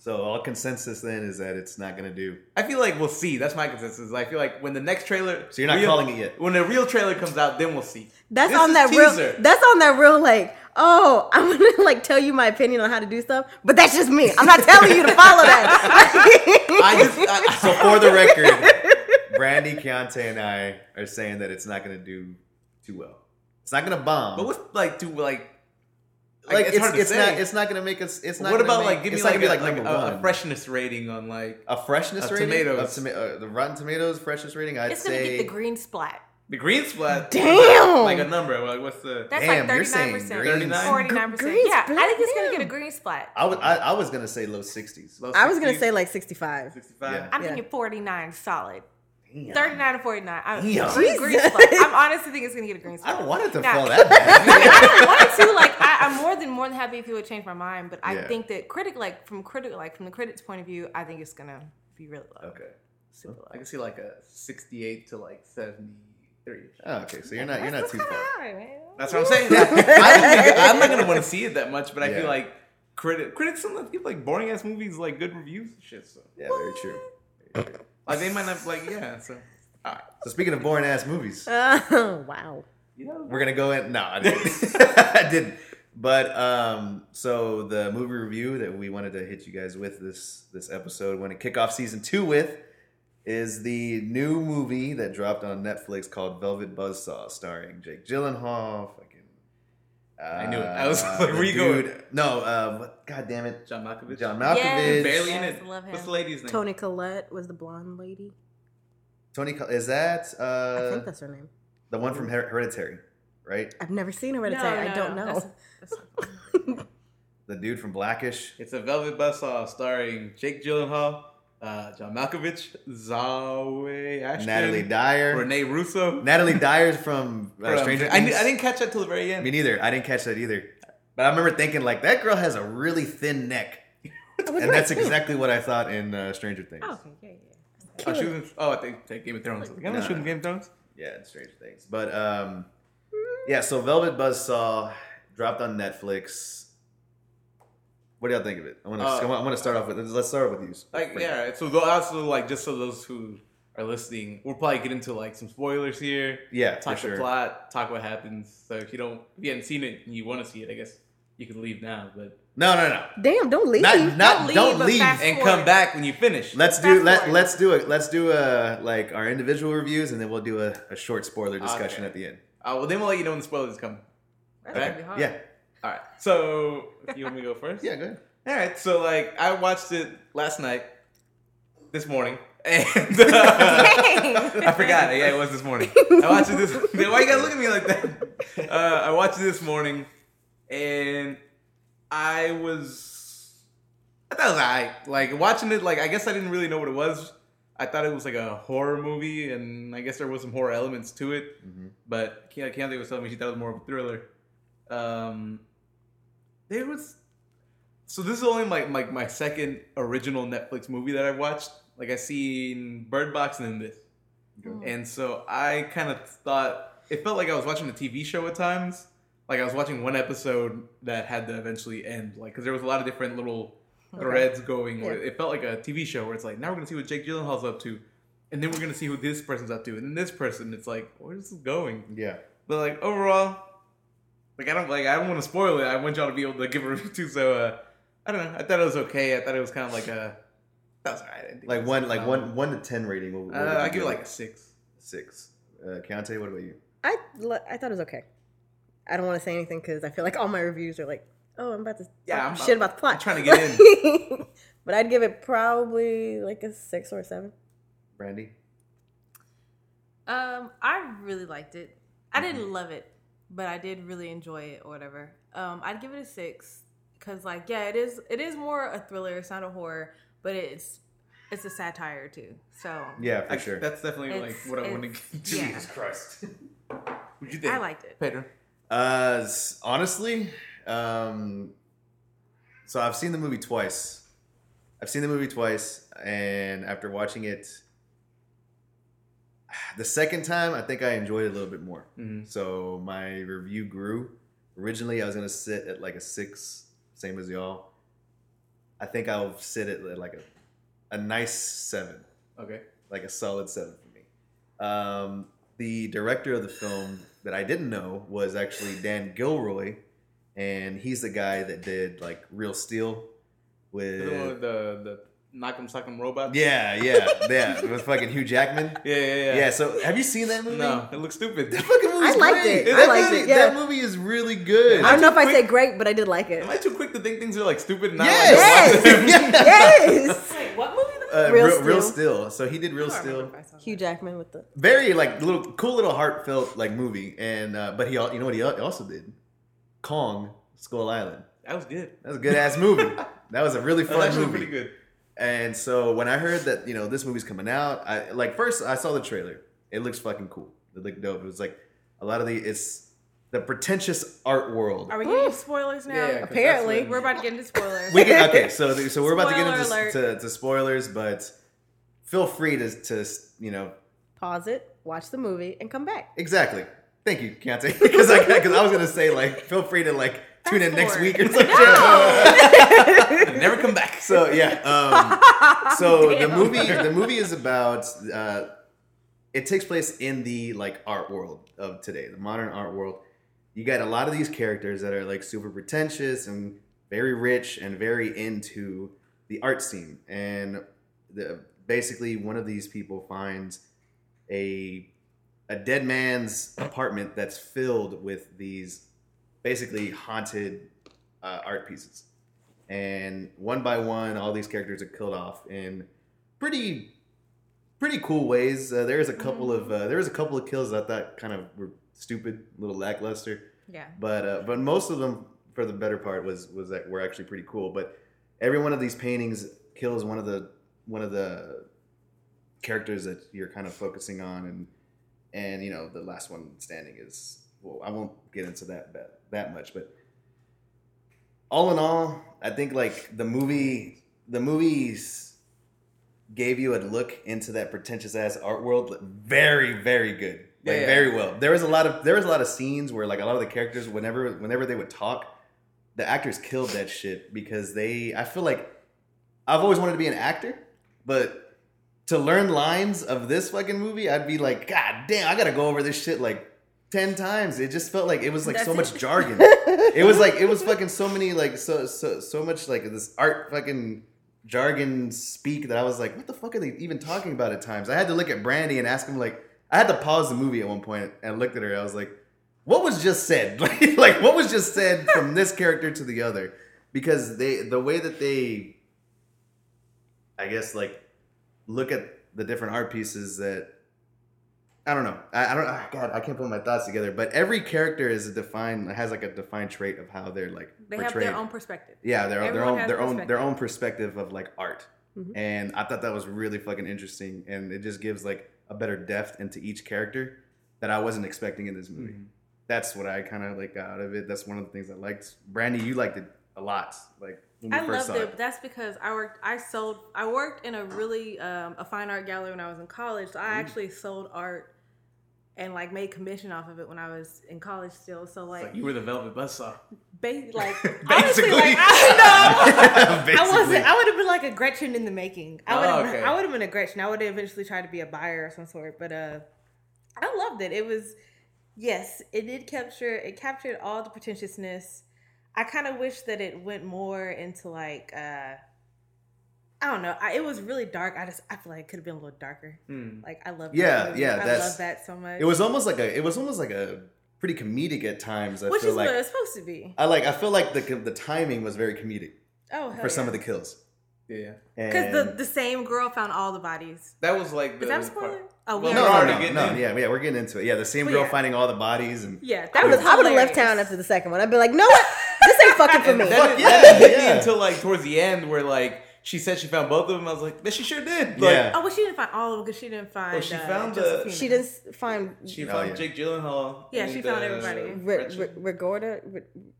So all consensus then is that it's not gonna do. I feel like we'll see. That's my consensus. I feel like when the next trailer, So you're not real- calling it yet? When the real trailer comes out, then we'll see. That's This on is that real. That's on that real. Like, oh, (laughs) I'm gonna like tell you my opinion on how to do stuff, but that's just me. I'm not telling you to follow that. I just I, So for the record, Brandy, Keontae, and I are saying that it's not gonna do too well. It's not gonna bomb. but what's like to like like it's it's, hard to it's say. not it's not gonna make us. It's not. what about make- like give me it's like, a, like like a, a freshness rating on like A freshness Of rating tomatoes. Of toma- uh, the Rotten Tomatoes freshness rating. I'd It's gonna say get the green splat. the green splat? (laughs) Damn! Like a number. Like what's the? That's Damn, like you're thirty saying nine percent, 39? forty nine percent. Green Yeah, splat? I think it's gonna get a green splat. I was I, I was gonna say low sixties. low I was gonna say like 65. 65. Yeah. I'm Yeah. thinking forty nine solid. Damn. Thirty nine to forty nine. I'm green, (laughs) green Jesus. splat. I'm honestly think it's gonna get a green spot. I splat. don't want it to Nah. fall (laughs) that bad. I don't want to. Like, I, I'm more than more than happy if he would change my mind. But I Yeah. think that critic, like from critic, like from the critic's point of view, I think it's gonna be really low, okay. super low. I can see like a 68 to like 73. Oh, okay. So you're not you're not too far. high. That's what I'm saying. I am not gonna want to see it that much, but I Yeah. feel like critic critics sometimes give like boring ass movies like good reviews and shit. So Yeah, very true. Very true. Like they might not like yeah. So all right, So speaking of boring ass movies, (laughs) Oh wow. you know we're gonna go in. No, I didn't. (laughs) (laughs) I didn't. But um, so the movie review that we wanted to hit you guys with this this episode, want to kick off season two with, is the new movie that dropped on Netflix called Velvet Buzzsaw, starring Jake Gyllenhaal, fucking I knew it. I was like, (laughs) where the you going? No, uh, what- God damn it, John Malkovich. John Yes. Malkovich. Barely in Yes, it. love him. What's the lady's name? Toni Collette was the blonde lady. Toni, Col- is that I think uh, that's her name. the one from Her- Hereditary, right? I've never seen Hereditary. I don't know. That's- that's- (laughs) The dude from Blackish. It's a Velvet Buzzsaw starring Jake Gyllenhaal, uh, John Malkovich, Zawe Ashton, Natalie Dyer. Rene Russo. Natalie Dyer's from, uh, From- Stranger I, Things. knew- I didn't catch that till the very end. Me neither. I didn't catch that either. But I remember thinking like that girl has a really thin neck, (laughs) and that's exactly what I thought in uh, Stranger Things. oh, okay, yeah, yeah. Oh, she was in, oh, I think take Game of Thrones. Like, I'm not Nah. shooting Game of Thrones. Yeah, in Stranger Things. But um, yeah. So Velvet Buzzsaw dropped on Netflix. What do y'all think of it? I want to. Uh, I want to start off with. Let's start with you. Like, yeah. right. So tho- also, like, just so those who are listening, we'll probably get into like some spoilers here. Yeah, for Talk the sure. plot, talk what happens. So if you don't, if you haven't seen it and you want to see it, I guess you can leave now. But No, no, no. Damn, don't leave. Not, not. leave, Don't leave. and come back when you finish. Let's do Fast let forward. let's do it. Let's do a like our individual reviews, and then we'll do a, a short spoiler discussion Okay. at the end. Uh, well, then we'll let you know when the spoilers come. That's Right? gonna be hard. Yeah, All right. So you want me to go first? yeah, go ahead. All right, so like I watched it last night, this morning, and uh, (laughs) I forgot. Yeah, it was this morning. I watched it this. (laughs) Why you gotta look at me like that? Uh, I watched it this morning, and I was. I thought it was alright. Like watching it, like I guess I didn't really know what it was. I thought it was like a horror movie, and I guess there was some horror elements to it. Mhm. But Ke- Keontae was telling me she thought it was more of a thriller. Um, there was so this is only my, my my second original Netflix movie that I've watched. Like I seen Bird Box and then this, mm. and so I kind of thought it felt like I was watching a TV show at times. Like I was watching one episode that had to eventually end, like because there was a lot of different little threads going. Yeah. it felt like a TV show where it's like now we're gonna see what Jake Gyllenhaal's up to, and then we're gonna see who this person's up to, and then this person. It's like where's this going? Yeah, But like overall, like I don't like I don't want to spoil it. I want y'all to be able to give a review too. So uh, I don't know. I thought it was okay. I thought it was kind of like a that was alright. I didn't think it like was one like phenomenal. one one to ten rating. What, what Uh, I give it like a six. six. Uh, Keontae, what about you? I I thought it was okay. I don't want to say anything because I feel like all my reviews are like, oh, I'm about to Yeah, I'm- shit about the plot. I'm trying to get in. (laughs) but I'd give it probably like a six or a seven. Brandy. Um, I really liked it. I didn't love it, but I did really enjoy it or whatever. Um, I'd give it a six because, like, yeah, it is. It is more a thriller. It's not a horror, but it's it's a satire too. So Yeah, for I, sure. That's definitely like what I want to get to. yeah. Christ. (laughs) What you think? I liked it. Pedro. Uh, honestly, um, so I've seen the movie twice. I've seen the movie twice, and after watching it, the second time, I think I enjoyed it a little bit more. Mhm. So my review grew. Originally, I was gonna sit at like a six, same as y'all. I think I'll sit at like a, a nice seven Okay. like a solid seven for me. Um, the director of the film that I didn't know was actually Dan Gilroy, and he's the guy that did like Real Steel with with the the knock 'em sock 'em robot. yeah, yeah, yeah, with fucking Hugh Jackman. (laughs) Yeah, yeah, yeah. Yeah. So have you seen that movie? No, it looks stupid. That fucking movie's I liked great. it. I That liked movie, it, yeah. That movie is really good. I don't know if I say great, but I did like it. Am I too quick to think things are like stupid? And not Yes! like, (laughs) watch them? (laughs) yes. Wait, what movie? Uh, Real real, real Steel. Steel. So he did Real Steel. Hugh Jackman with the Very like little cool little heartfelt like movie, and uh, but he al- you know what he al- also did? Kong Skull Island. That was good. That was a good ass movie. That was a really That was fun actually movie. pretty good. And so when I heard that you know this movie's coming out, I like first I saw the trailer. It looks fucking cool. It looked dope. It was like a lot of the it's the pretentious art world. Are we getting into spoilers now? Yeah, yeah, 'cause Apparently. We're about to get into spoilers. We can, okay, so the- so we're about to get into to, to spoilers, but feel free to to you know pause it, watch the movie, and come back. exactly. Thank you, Keontae, (laughs) because I because I was gonna say like feel free to like tune in Fast next week or something. And (laughs) never come back. So yeah, um, so (laughs) the movie the movie is about uh, it takes place in the like art world of today, the modern art world. You got a lot of these characters that are like super pretentious and very rich and very into the art scene, and the, basically one of these people finds a a dead man's apartment that's filled with these basically haunted uh, art pieces, and one by one, all these characters are killed off in pretty pretty cool ways. Uh, there's a couple of uh, a couple of kills that I thought kind of were stupid, a little lackluster Yeah. but uh, but most of them for the better part was was that were actually pretty cool but every one of these paintings kills one of the one of the characters that you're kind of focusing on and and you know the last one standing is well i won't get into that that, that much but all in all i think like the movie the movies gave you a look into that pretentious ass art world very very good like Yeah, yeah. very well there was a lot of there was a lot of scenes where like a lot of the characters whenever whenever they would talk the actors killed that shit because they i feel like i've always wanted to be an actor but to learn lines of this fucking movie i'd be like god damn i gotta go over this shit like 10 times it just felt like it was like so That's much jargon it was like it was fucking so many like so so so much like this art fucking jargon speak that I was like, what the fuck are they even talking about at times? I had to look at Brandy and ask him like, I had to pause the movie at one point and looked at her. I was like, what was just said? (laughs) Like, like what was just said from this character to the other? Because they the way that they, I guess like, look at the different art pieces that. I don't know. I, I don't. ah, God, I can't put my thoughts together. But every character is a defined has like a defined trait of how they're like They have portrayed. their own perspective. Yeah, their their own their own perspective. their own perspective of like art, Mhm. and I thought that was really fucking interesting, and it just gives like a better depth into each character that I wasn't expecting in this movie. Mhm. That's what I kind of like got out of it. That's one of the things I liked. Brandy, you liked it a lot, like I loved it, but that's because I worked. I sold. I worked in a really um, a fine art gallery when I was in college. So I actually sold art and like made commission off of it when I was in college still. So like, like you were the Velvet Buzzsaw. ba- like Basically. (laughs) honestly, like I (laughs) know. I wasn't. I would have been like a Gretchen in the making. I Oh, would have. okay. I would have been a Gretchen. I would have eventually tried to be a buyer of some sort. But uh, I loved it. It was yes, it did capture. It captured all the pretentiousness. I kind of wish that it went more into like uh, I don't know. I, it was really dark. I just I feel like it could have been a little darker. Hmm. Like I love. Yeah, that movie. yeah, I that's- love that so much. It was almost like a. It was almost like a pretty comedic at times. I which feel is like what it's supposed to be. I like. I feel like the the timing was very comedic Oh, for some of the kills. Yeah, because the the same girl found all the bodies. that was like the. Is that a spoiler? part- Oh, Well, we no, we're no, already no, getting no, in. yeah, yeah, we're getting into it. Yeah, the same But girl yeah. finding all the bodies and Yeah, that would was have I would have left town after the second one. I'd be like, no what? This ain't fucking (laughs) for me. then Fuck yeah, that didn't hit yeah. until like towards the end, where like she said she found both of them. I was like, "Yeah, she sure did." Like, Yeah. Oh, well, she didn't find all of them because she didn't find. Oh, she uh, found the- Josephina. She didn't find She Oh, found yeah. Jake Gyllenhaal. Yeah, she found uh, everybody. Gretchen. Rigorda,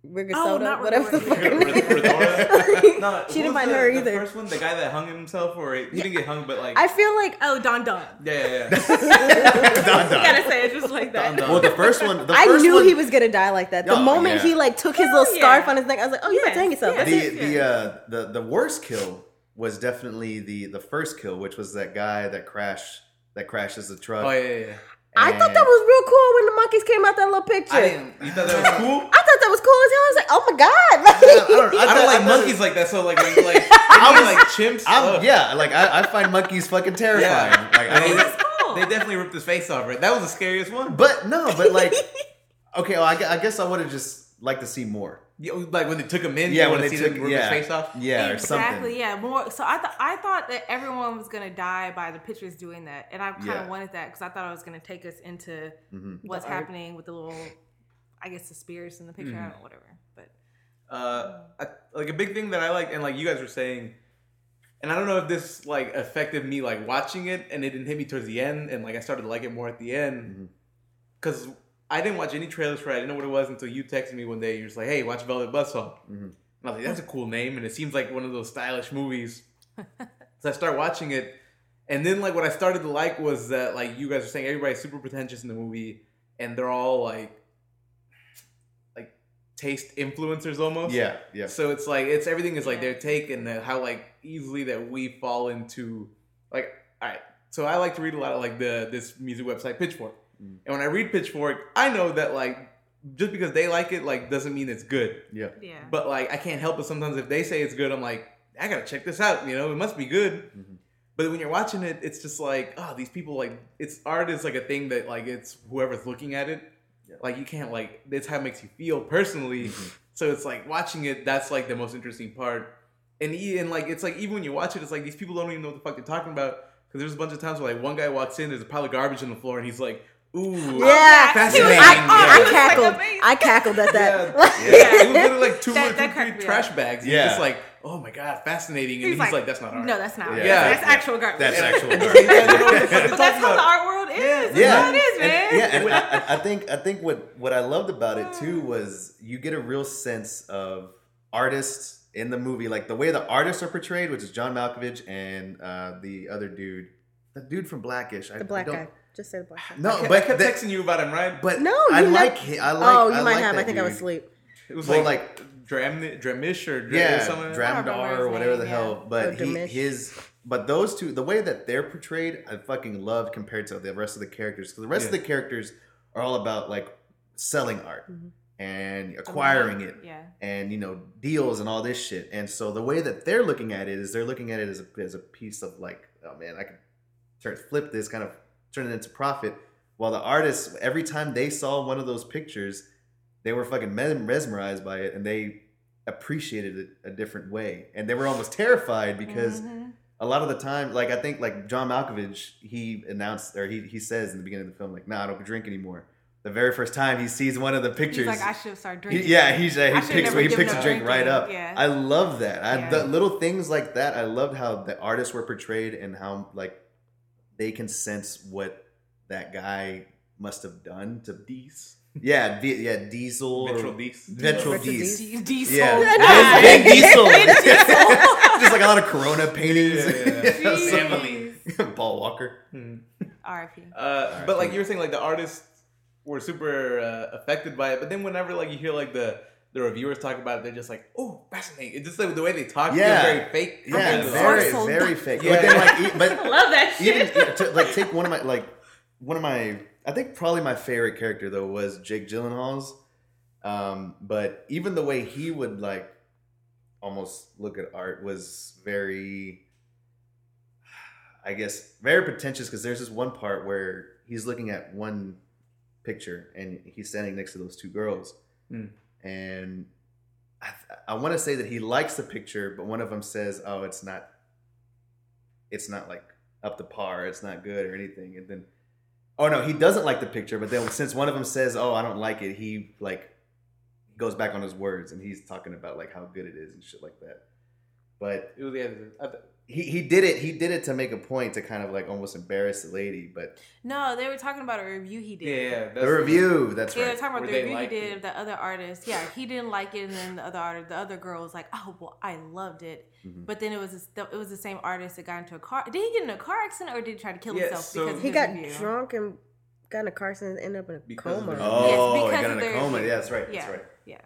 Rigosoda, Oh, not whatever the Rigorda. fuck. her Rid- name Rid- is. Ridora? (laughs) No, She didn't find the- her The either. first one, the guy that hung himself, or he didn't get hung, but like, I feel like Oh, Don Don. yeah, yeah, yeah. (laughs) Dun, You dun. gotta say it just like that. Don Don. Well, the first one, the I knew one, he was gonna die like that. The Oh, moment yeah. he like took his little scarf on his neck, I was like, "Oh, you Yes, about to hang yourself." the the uh the the worst kill was definitely the the first kill, which was that guy that crashed that crashes the truck. Oh yeah, yeah, yeah. I thought that was real cool when the monkeys came out that little picture. I I, didn't. You thought that was (laughs) cool? I thought that was cool as hell. I was like, "Oh my god!" I don't, I (laughs) thought- don't like thought- monkeys like that. So like, when, (laughs) like, I was- was like chimps. I'm, ugh. yeah, like I, I find monkeys fucking terrifying. Yeah. Like I They, mean, That's cool. they definitely ripped his face off. Right, that was the scariest one. but no, but like, okay, well, I, I guess I would have just liked to see more. Yeah, like when they took him in, Yeah, you when wanna they see took them yeah, his face off. yeah, or exactly. Yeah, more. So I thought I thought that everyone was gonna die by the pictures doing that, and I kind of Yeah. wanted that because I thought I was gonna take us into Mhm. what's The art. happening with the little, I guess the spirits in the picture. I Mhm. don't know, whatever. But uh, I, like a big thing that I like, and like you guys were saying, and I don't know if this like affected me like watching it, and it didn't hit me towards the end, and like I started to like it more at the end, because I didn't watch any trailers for it. I didn't know what it was until you texted me one day. You're just like, "Hey, watch Velvet Buzzsaw," Mhm. and I was like, "That's a cool name," and it seems like one of those stylish movies. (laughs) so I start watching it, and then like what I started to like was that like you guys are saying everybody's super pretentious in the movie, and they're all like like taste influencers almost. Yeah, yeah. So it's like it's everything is like their take and the, how like easily that we fall into like all right. So I like to read a lot of like the this music website Pitchfork, Mm. and when I read Pitchfork, I know that like just because they like it like doesn't mean it's good. Yeah. yeah, But like I can't help it sometimes if they say it's good, I'm like I gotta check this out. You know, it must be good. Mhm. But when you're watching it, it's just like oh these people like it's art is like a thing that like it's whoever's looking at it Yeah. Like you can't like that's how it makes you feel personally. Mm-hmm. So it's like watching it. That's like the most interesting part. And e- and like it's like even when you watch it, it's like these people don't even know what the fuck they're talking about. Because there's a bunch of times where like one guy walks in, there's a pile of garbage on the floor, and he's like, "Ooh, Yeah, fascinating." I, Yeah. I, It was, like, cackled. I cackled at that. Yeah, (laughs) it was literally like two That- or that two, three trash up. bags. Yeah. just like, oh my god, fascinating. And he's, like, that's not art. No, that's not. Yeah. Yeah, that's actual garbage. That's actual (laughs) garbage. yeah, I don't know what the fuck they're But that's how the art world is. Yeah. That's yeah, how it is, and- man. yeah, and I, I (laughs) think I think what what I loved about it too was you get a real sense of artists in the movie, like the way the artists are portrayed, which is John Malkovich and uh, the other dude, the dude from Blackish. I, The black I don't- guy. Just say the black guy. No, I kept, but I kept that- texting you about him, right? but No, I you like nev- him. I like. oh, you I might like have. I think I was asleep. It was Well, like, like- Dram, Dramish or Dr- yeah, something. Dramdar or whatever name, the hell. yeah. But he, his but those two, the way that they're portrayed, I fucking love compared to the rest of the characters. Because the rest of the characters are all about like selling art Mhm. and acquiring it Yeah. and you know deals and all this shit. And so the way that they're looking at it is they're looking at it as a, as a piece of like, oh man, I could turn flip this kind of turn it into profit. While the artists, every time they saw one of those pictures, they were fucking mesmerized by it and they appreciated it a different way. And they were almost terrified because Mhm. a lot of the time, like I think like John Malkovich, he announced or he he says in the beginning of the film, like, nah, I don't drink anymore. The very first time he sees one of the He's pictures. like, I should have started He- yeah, he's uh, he picks he picks a drink right up. Yeah. I love that. I, Yeah. The little things like that. I loved how the artists were portrayed and how like they can sense what that guy must have done to Dease. yeah D- yeah Diesel or- Mitchell Dease. Ventral Ventral Dease. Diesel. Yeah, Ah, Vin Diesel. (laughs) Just like a lot of Corona paintings. Yeah, yeah, (laughs) Yeah, so- (laughs) Paul Walker. Mhm. R.I.P. Uh, but like you were saying, like the artists were super uh, affected by it. But then whenever like you hear like the the reviewers talk about it, they're just like, "Oh, fascinating!" It's just like the way they talk Yeah. feels very fake. Yeah, compared to the very so very fake. Yeah. But then like, e- but (laughs) I love that even shit. to, like take one of my like one of my I think probably my favorite character though was Jake Gyllenhaal's. Um, but even the way he would like almost look at art was very, I guess, very pretentious because there's this one part where he's looking at one picture and he's standing next to those two girls, Hmm. And I, I want to say that he likes the picture, but one of them says, "Oh, it's not, it's not like up to par. It's not good or anything." And then, oh no, he doesn't like the picture. But then since one of them says, "Oh, I don't like it," he like goes back on his words and he's talking about like how good it is and shit like that. But It was th- he, he did it. He did it to make a point to kind of like almost embarrass the lady. But No, they were talking about a review he did. yeah. That's the review, that's Yeah, they're right. talking about Where the review he did it. of the other artist. Yeah, he didn't like it, and then the other artist, the other girl was like, "Oh, well, I loved it." Mhm. But then it was this- it was the same artist that got into a car. Did he get in a car accident, or did he try to kill Yeah, himself so- because He got review? drunk and got in a car accident and ended up in a Because coma. Oh, he because got of in a coma. review. Yeah, that's right. Yeah, That's right. yeah.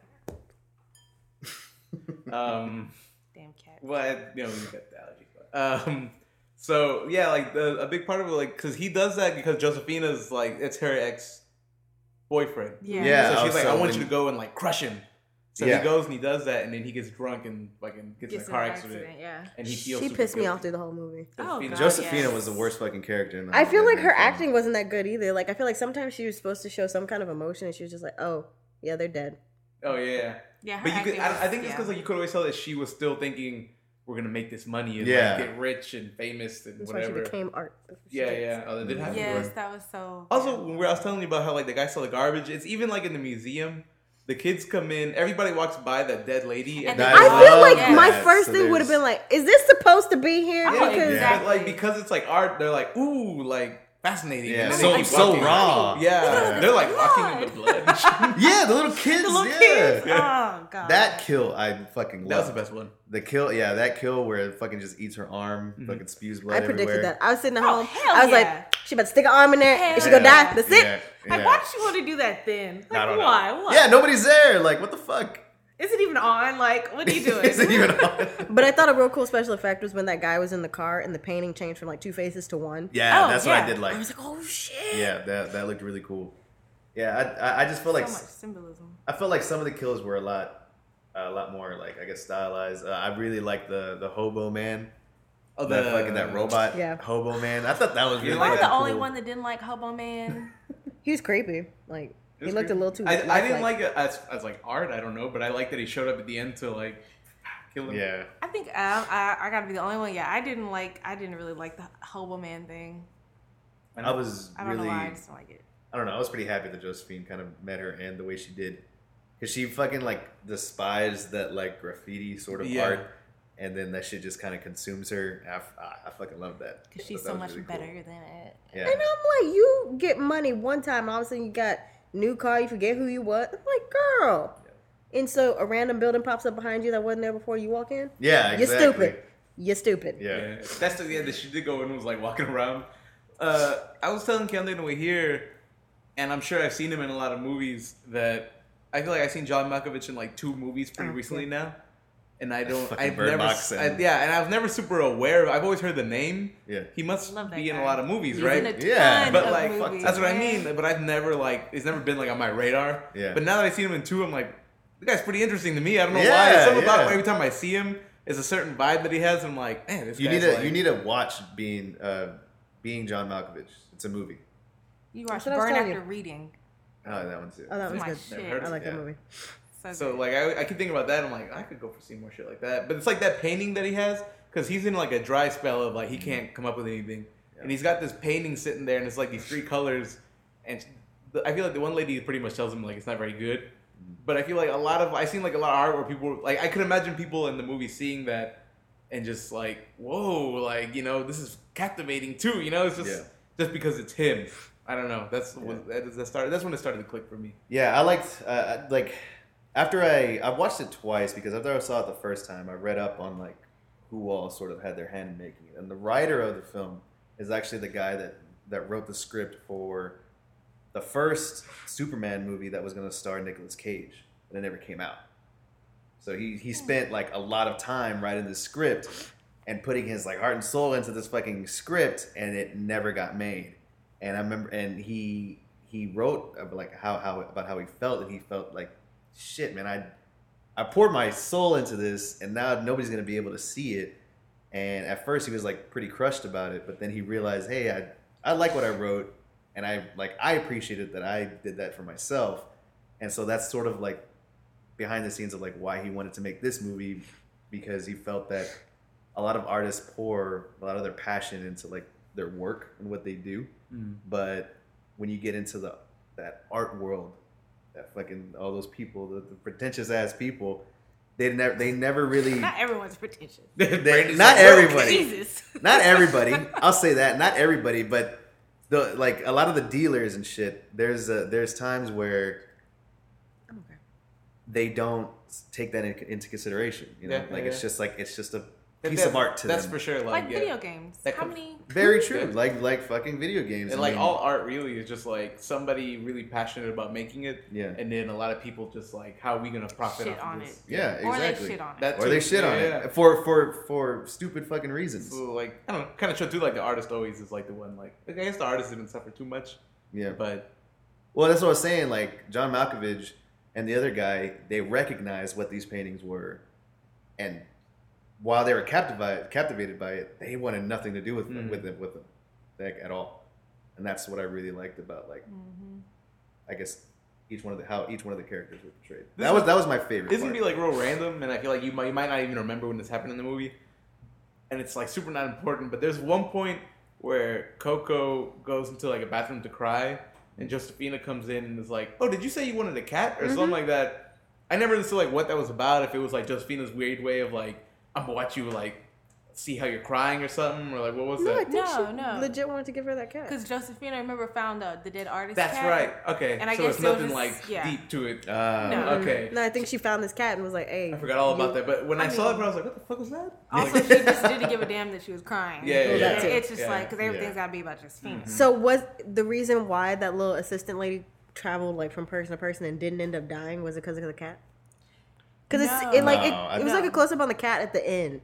Um, Damn cat. well, I, you know, you got the allergy. But, um, so yeah, like the, a big part of it, like, because he does that because Josephina's like it's her ex boyfriend. Yeah. Yeah. So oh, she's like, so I want when- you to go and like crush him. So Yeah. he goes and he does that, and then he gets drunk and fucking gets, Gets in a car accident, Yeah. and he feels. She super pissed me guilty. off through the whole movie. Oh, Josephina- God, Josephina yes. was the worst fucking character in the I feel like her film. acting wasn't that good either. Like I feel like sometimes she was supposed to show some kind of emotion, and she was just like, "Oh, yeah, they're dead." Oh yeah, Yeah. but you could. acting I, I think it's because like you could always tell that she was still thinking we're gonna make this money and Yeah. like, get rich and famous and That's why whatever. she became art. That's yeah, yeah. Oh, that did happen. Yes, that was so. Also, when I was telling you about how like the guy saw the garbage, it's even like in the museum. The kids come in, everybody walks by that dead lady, and And I feel like Yeah. my first So thing would have been like, "Is this supposed to be here?" Oh, Because Yeah. exactly. But like because it's like art, they're like ooh, like fascinating. Yeah, so- they so raw. Yeah, Yeah. they're like walking in the blood. blood. (laughs) Yeah, the little kids. the little yeah. kids. Oh god. That kill, I fucking that was the best one. The kill, yeah, that kill where it fucking just eats her arm, Mhm. fucking spews blood I predicted everywhere. that. I was sitting at Oh, home. hell I was yeah. like, "She about to stick an arm in there, and she Hell gonna Yeah. die." That's it. Yeah, Like, why did she want to do that then? Like, I don't know. why? Yeah, nobody's there. Like, what the fuck? Is it even on? Like, what are you (laughs) doing? Is it even on? (laughs) But I thought a real cool special effect was when that guy was in the car and the painting changed from like two faces to one. Yeah, Oh, that's what I did like. I was like, "Oh shit!" Yeah, that that looked really cool. Yeah, I I, I just feel like much symbolism. I felt like some of the kills were a lot a lot more like I guess stylized. Uh, I really like the the hobo man. Oh, that fucking that robot Yeah. hobo man. I thought that was You really Am I like the fucking only one that didn't like Hobo Man? (laughs) He was creepy. Like It He was looked a little too I, I didn't like it as, as like art. I don't know, but I like that he showed up at the end to like kill him. Yeah. I think I, I, I gotta be the only one. Yeah, I didn't like. I didn't really like the hobo man thing. And I was I don't really. know why. I just don't like it. I don't know. I was pretty happy that Josephine kind of met her and the way she did, because she fucking like despised that like graffiti sort of Yeah. art, and then that shit just kind of consumes her. I, f- I- I fucking love that Because she's so much really cool. better than it. Yeah. And I'm like, you get money one time, and all of a sudden you got new car, you forget who you was. I'm like, girl. And so a random building pops up behind you that wasn't there before you walk in. Yeah, You're stupid. You're stupid. Yeah. Yeah, that's the yeah. That she did go and was like walking around. Uh, I was telling Kelly when we here, and I'm sure I've seen him in a lot of movies. That I feel like I've seen John Malkovich in like two movies pretty Oh, recently yeah. now, and I don't. I've Bird never. I, yeah, and I was never super aware. of I've always heard the name. Yeah. He must Love that be in a lot of movies, He's right? in a ton Yeah, but of like movies, that's what I mean. But I've never like it's never been like on my radar. Yeah. But now that I see him in two, I'm like, the guy's pretty interesting to me. I don't know why. Yeah, Something about yeah. every time I see him it's a certain vibe that he has. I'm like, man, this You guy's need to like, you need to watch being uh, being John Malkovich. It's a movie. You watch That's what I was Burn After you. Reading. Oh, that one's it. Oh, that was good. shit. I like that movie. So, So like I, I keep thinking about that. I'm like I could go for see more shit like that. But it's like that painting that he has because he's in like a dry spell of like he mm-hmm. can't come up with anything, and he's got this painting sitting there, and it's like these three colors, and the, I feel like the one lady pretty much tells him like it's not very good. Mm-hmm. But I feel like a lot of I seen like a lot of art where people like I could imagine people in the movie seeing that and just like whoa like you know this is captivating too you know it's just Yeah. just because it's him. I don't know. That's what that, that started. That's when it started to click for me. Yeah, I liked uh, uh like after I I watched it twice because after I saw it the first time, I read up on like who all sort of had their hand in making it, and the writer of the film is actually the guy that that wrote the script for the first Superman movie that was going to star Nicolas Cage, but it never came out. So he he hmm. spent like a lot of time writing the script and putting his like heart and soul into this fucking script, and it never got made. And I remember, and he he wrote uh, like how how about how he felt, and he felt like shit, man. I I poured my soul into this, and now nobody's gonna be able to see it. And at first, he was like pretty crushed about it, but then he realized, hey, I I like what I wrote, and I like I appreciated that I did that for myself, and so that's sort of like behind the scenes of like why he wanted to make this movie because he felt that a lot of artists pour a lot of their passion into like their work and what they do mm. but when you get into the that art world that fucking all those people the, the pretentious ass people they never they never really not everyone's pretentious. (laughs) they, (laughs) not everybody Jesus. not everybody i'll say that not everybody but the like a lot of the dealers and shit there's uh there's times where Okay. they don't take that in, into consideration you know Yeah, like yeah, it's yeah. just like it's just a That- piece of art to that. That's them for sure. Like, Like yeah. video games. That How com- many? very true like like fucking video games And I like mean, all art really is just like somebody really passionate about making it. Yeah. And then a lot of people just like, how are we gonna profit Shit off on of this? it. yeah exactly. Or they shit on it. That or too. they shit on Yeah, it yeah. for for for stupid fucking reasons. So like I don't know, kind of show too. Like the artist always is like the one. Like I guess the artist didn't suffer too much, Yeah. but Well, that's what I was saying. Like John Malkovich and the other guy, they recognized what these paintings were, and while they were captivated captivated by it, they wanted nothing to do with Mm. with it with them, like at all. And that's what I really liked about like Mm-hmm. I guess each one of the how each one of the characters were portrayed. This that was that was my favorite. this would part. be like real random, and I feel like you might you might not even remember when this happened in the movie, and it's like super not important. But there's one point where Coco goes into like a bathroom to cry, and Josephina comes in and is like, "Oh, did you say you wanted a cat or something like that?" I never understood like what that was about. If it was like Josephina's weird way of like, "I'm gonna watch you like see how you're crying" or something, or like what was No, I that? think No, she no. legit wanted to give her that cat. Because Josephine, I remember, found uh, the dead artist. That's cat. right. Okay, And I so guess it's it was nothing just- like yeah. deep to it. Uh, No. Okay. No, I think she found this cat and was like, "Hey." I forgot all about you- that, but when I, I saw it, I was like, "What the fuck was that?" Also, she (laughs) just didn't give a damn that she was crying. Yeah, yeah, Well, that It- It's just Yeah. like because everything's Yeah. got to be about Josephina. So was the reason why that little assistant lady traveled like from person to person and didn't end up dying was it because of the cat? Because No. it's it like No, it, it was like a close up on the cat at the end.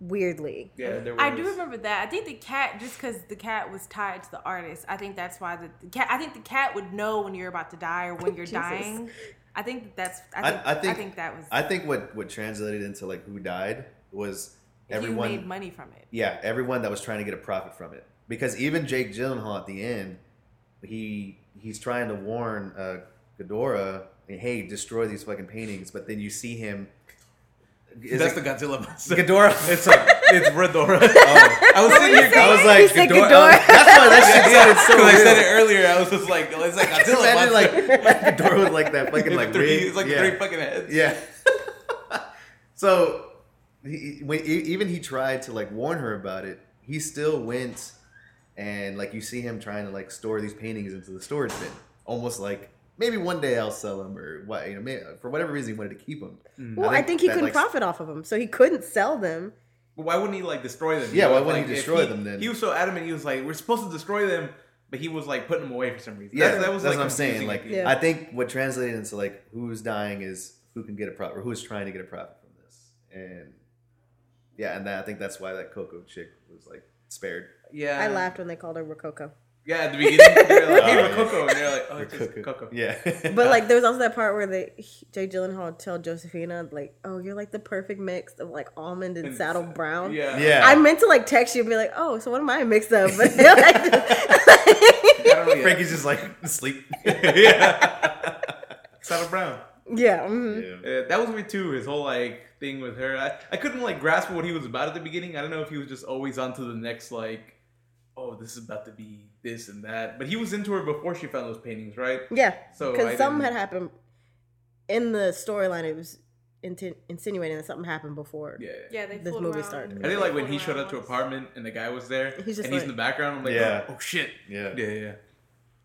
Weirdly, Yeah, there was. I do remember that. I think the cat, just because the cat was tied to the artist, I think that's why the, the cat. I think the cat would know when you're about to die or when you're (laughs) dying. I think that's. I I- think, I I think- think, that was. I think what what translated into like who died was everyone you made money from it. Yeah, everyone that was trying to get a profit from it. Because even Jake Gyllenhaal at the end, he he's trying to warn uh, Ghidorah, hey, destroy these fucking paintings, but then you see him. Is That's it the Godzilla monster. Ghidorah? (laughs) It's like it's Redora. (laughs) Oh. I was sitting here. say? I was like, said Ghidorah. Ghidorah. (laughs) that's why that shit sounded so Because I said it earlier, I was just like, it's like Godzilla Imagine monster. like, like Ghidorah with like that fucking like three, wig. it's like yeah. three fucking heads. Yeah. so, he, when, e- even he tried to like warn her about it. He still went, and like you see him trying to like store these paintings into the storage bin, almost like maybe one day I'll sell them or what you know. Maybe, for whatever reason, he wanted to keep them. Mm. Well, I think he that, couldn't like, profit off of them, so he couldn't sell them. But why wouldn't he like destroy them? Yeah, You know, why wouldn't like, he if destroy them then? He was so adamant. He was like, "We're supposed to destroy them," but he was like putting them away for some reason. Yeah, That's- that was that's like, what I'm saying. Like. Yeah. I think what translated into like who's dying is who can get a profit, or who's trying to get a profit from this, and yeah, and that, I think that's why that Coco chick was like spared. yeah, I laughed when they called her Rococo. Yeah, at the beginning, they're like, (laughs) "Hey, Oh, we're. Coco," and they're like, "Oh, it's just Coco. Coco." Yeah, (laughs) But like, there was also that part where they Jay Gyllenhaal tell Josephina like, "Oh, you're like the perfect mix of like almond and And saddle brown." Yeah, yeah. I meant to like text you and be like, "Oh, so what am I mixed up?" (laughs) But like, I know. Yeah. Frankie's just like asleep. yeah. Saddle Brown. yeah, mhm. Yeah. Uh, that was me, too. His whole like thing with her. I, I couldn't like grasp what he was about at the beginning. I don't know if he was just always on to the next like, oh, this is about to be this and that. But he was into her before she found those paintings, right? yeah. So Because I something had didn't- happened in the storyline. It was inti- insinuating that something happened before. Yeah. Yeah, they This movie around. started. I think like when he showed up to apartment and the guy was there He's just and he's in the background. I'm like, Yeah. oh, oh, shit. Yeah. Yeah, yeah.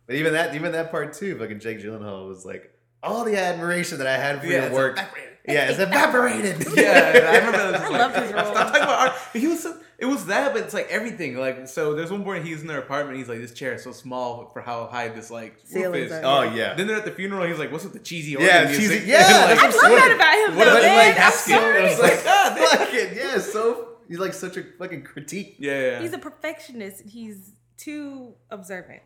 But even that, even that part too, fucking Jake Gyllenhaal was like, all the admiration that I had for Yeah, your work, evaporated. Yeah, it's (laughs) evaporated. yeah, I remember this. (laughs) I like, loved his role. Stop talking about art. But he was so, it was that, but it's like everything. Like so, there's one point he's in their apartment. He's like, this chair is so small for how high this like roof is. are- oh yeah, Then they're at the funeral. He's like, "What's with the cheesy Yeah, organ cheesy- music?" (laughs) yeah, like, I love that about him. What though, about the man. like I'm sorry. I was like, God, damn. fucking yeah, so he's like such a fucking critique. yeah, yeah. He's a perfectionist. He's too observant.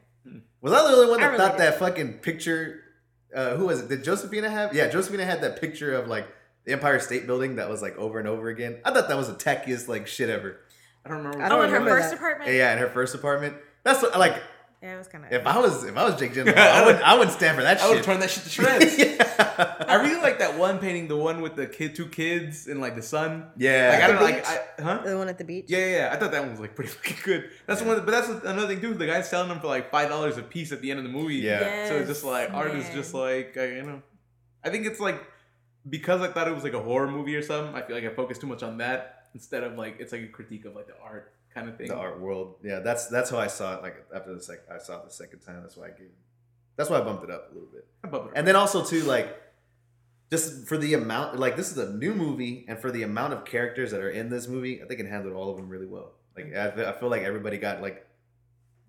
Was I the only one that thought that fucking picture? Uh, who was it? Did Josephina have? Yeah, Josephina had that picture of like the Empire State Building that was like over and over again. I thought that was the tackiest like shit ever. I don't remember. I don't Oh, in her first apartment. Yeah, in her first apartment. That's what, like Yeah, it was kind of. if I was if I was Jake Gyllenhaal, (laughs) I would I wouldn't stand for that shit. I would shit. turn that shit to (laughs) shreds. yeah. I really like that one painting, the one with the kid, two kids, and like the sun. Yeah. like I don't The know, like. I, huh? The one at the beach. Yeah, yeah, yeah. I thought that one was like pretty (laughs) fucking good. That's Yeah. one, but that's another thing too. The guy's selling them for like five dollars a piece at the end of the movie. Yeah. So it's just like art is just like I, you know, I think it's like because I thought it was like a horror movie or something. I feel like I focused too much on that instead of like it's like a critique of like the art kind of thing. the art world. Yeah, that's that's how I saw it. Like after the second, I saw it the second time. That's why I gave. That's why I bumped it up a little bit. But- And then also too, like, just for the amount, like this is a new movie, and for the amount of characters that are in this movie, I think it handled all of them really well. Like I, I feel like everybody got like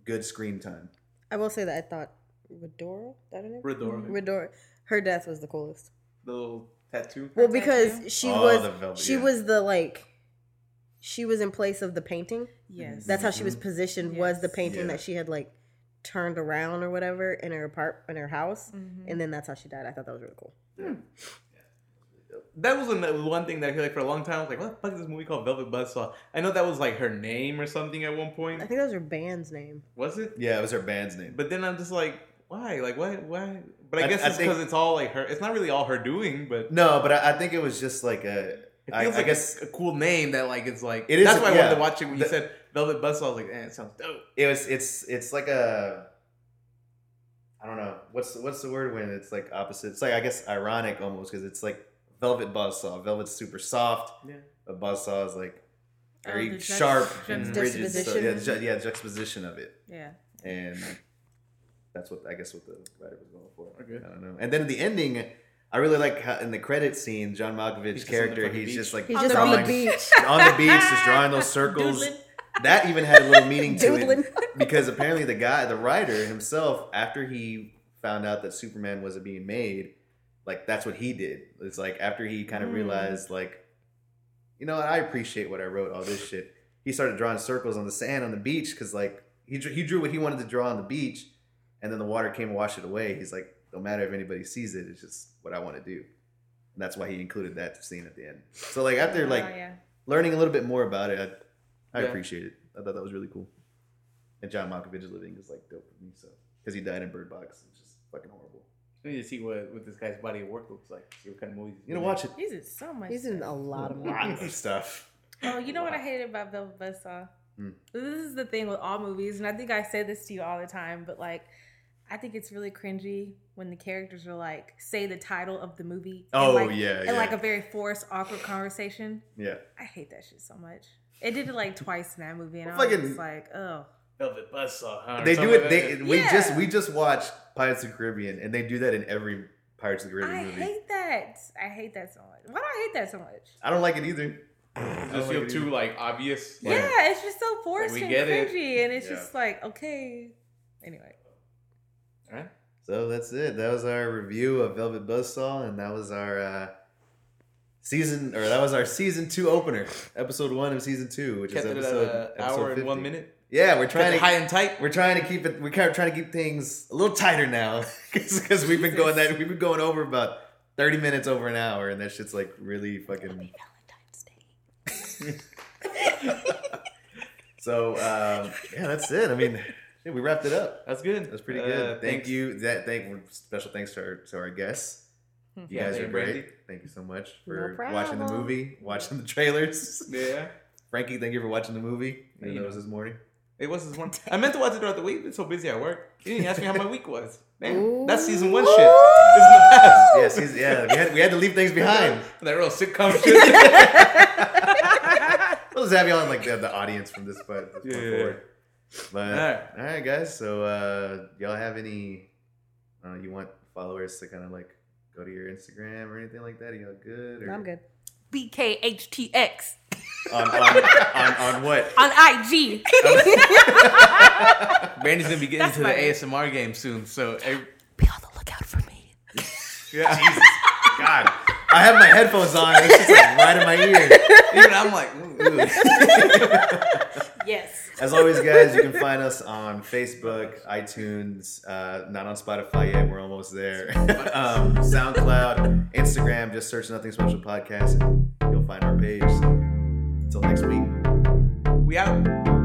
good screen time. I will say that I thought Redora, is that her name? Redora. Redora. Her death was the coolest. the little tattoo. Well, Her because tattoo? she Oh, was the velvet, she yeah. was the like she was in place of the painting. yes. That's how she was positioned. Was the painting Mm-hmm. Yeah. that she had like turned around or whatever in her apart in her house, Mhm. and then that's how she died. I thought that was really cool. That was an- one thing that I feel like for a long time I was like, what the fuck is this movie called Velvet Buzzsaw? I know that was like her name or something at one point. I think that was her band's name. Was it? Yeah, it was her band's name. But then I'm just like, why? Like, why? Why? But I, I- guess I it's because it's all like her. It's not really all her doing, but no, but I, I think it was just like a. it feels I like guess a, a cool name that like it's like. It is That's a- why I wanted to watch it when you said Velvet Buzzsaw. I was like, eh, it sounds dope. it was. It's it's like a. I don't know what's what's the word when it's like opposite. It's like I guess ironic almost because it's like velvet buzzsaw. Velvet's super soft, Yeah. but buzzsaw is like Oh, very the sharp and rigid. So, yeah, ju- yeah, juxtaposition of it, Yeah. and that's what I guess what the writer was going for. Okay. I don't know. And then at the ending, I really like how in the credit scene, John Malkovich's He's just on the character, he's beach. just like He's just the on the (laughs) beach, on the beach, just drawing those (laughs) circles. Doodling. That even had a little meaning to doodling. it (laughs) because apparently the guy, the writer himself, after he found out that Superman wasn't being made, like that's what he did. It's like after he kind of Mm. realized, like, you know, I appreciate what I wrote, all this shit. He started drawing circles on the sand on the beach because, like, he drew, he drew what he wanted to draw on the beach, and then the water came and washed it away. He's like, no matter if anybody sees it, it's just what I want to do. And that's why he included that scene at the end. So, like, after like oh, yeah. learning a little bit more about it, I, I Yeah. appreciate it. I thought that was really cool. and John Malkovich living is like dope for me. So because he died in Bird Box, it's just fucking horrible. I need to see what, what this guy's body of work looks like. See what kind of movies. You know, been watch it. He's in so much. He's in a lot of (laughs) Lots movies. of stuff. Oh, you know what I hated about Velvet Buzzsaw? Hmm. This is the thing with all movies, and I think I say this to you all the time, but like, I think it's really cringy when the characters are like say the title of the movie. in, Oh, like, yeah, in yeah. like a very forced, awkward conversation. Yeah. I hate that shit so much. It did it like twice in that movie, and I Well, was like, oh, Velvet Buzzsaw. Huh? They do it. They that. we Yeah. just we just watched Pirates of the Caribbean, and they do that in every Pirates of the Caribbean I movie. hate that. I hate that so much. Why do I hate that so much? I don't like it either. (clears throat) I Does it like feel it too either. like obvious? Yeah. Yeah, it's just so forced and get it. cringy, and it's Yeah. just like, okay. Anyway, All right. So that's it. That was our review of Velvet Buzzsaw, and that was our uh, season, or that was our season two opener, episode one of season two, which Kept is it at episode, an episode hour 50. and one minute. Yeah, we're trying it to high and tight. we're trying to keep it. We're kind of trying to keep things a little tighter now (laughs) because we've been going that we've been going over about thirty minutes over an hour, and that shit's like really fucking. Valentine's Day. (laughs) So um, yeah, that's it. I mean, yeah, we wrapped it up. That's good. That's pretty Uh, good. Thank thanks. you. That thank special thanks to our to our guests. You Yeah, guys thank are you, great. Brandy. Thank you so much No for watching the movie, watching the trailers. (laughs) Yeah. Frankie, thank you for watching the movie. I You know it was this morning. It was this morning. (laughs) I meant to watch it throughout the week. I've been so busy at work. You didn't ask me how my week was. Man, that's season one shit. This is the past. (laughs) Yes, he's, yeah. We had we had to leave things behind. That real sitcom shit. We'll just have you on like the, the audience from this point, this point Yeah. forward. But All right. all right, guys. So uh, y'all have any? Uh, you want followers to kind of like go to your Instagram or anything like that? Are y'all good? Or I'm good. BKHTX On, on, on, on what? (laughs) on IG. Brandy's (laughs) gonna be getting That's into the funny. ASMR game soon, so every- Be on the lookout for me. (laughs) yeah. Jesus, God. I have my headphones on. It's just like right in my ear. Even I'm like, ooh, ooh. Yes. As always, guys, you can find us on Facebook, iTunes, uh, not on Spotify yet. We're almost there. (laughs) um, SoundCloud, Instagram. Just search Nothing Special Podcast, and you'll find our page. So, until next week. we out. Out.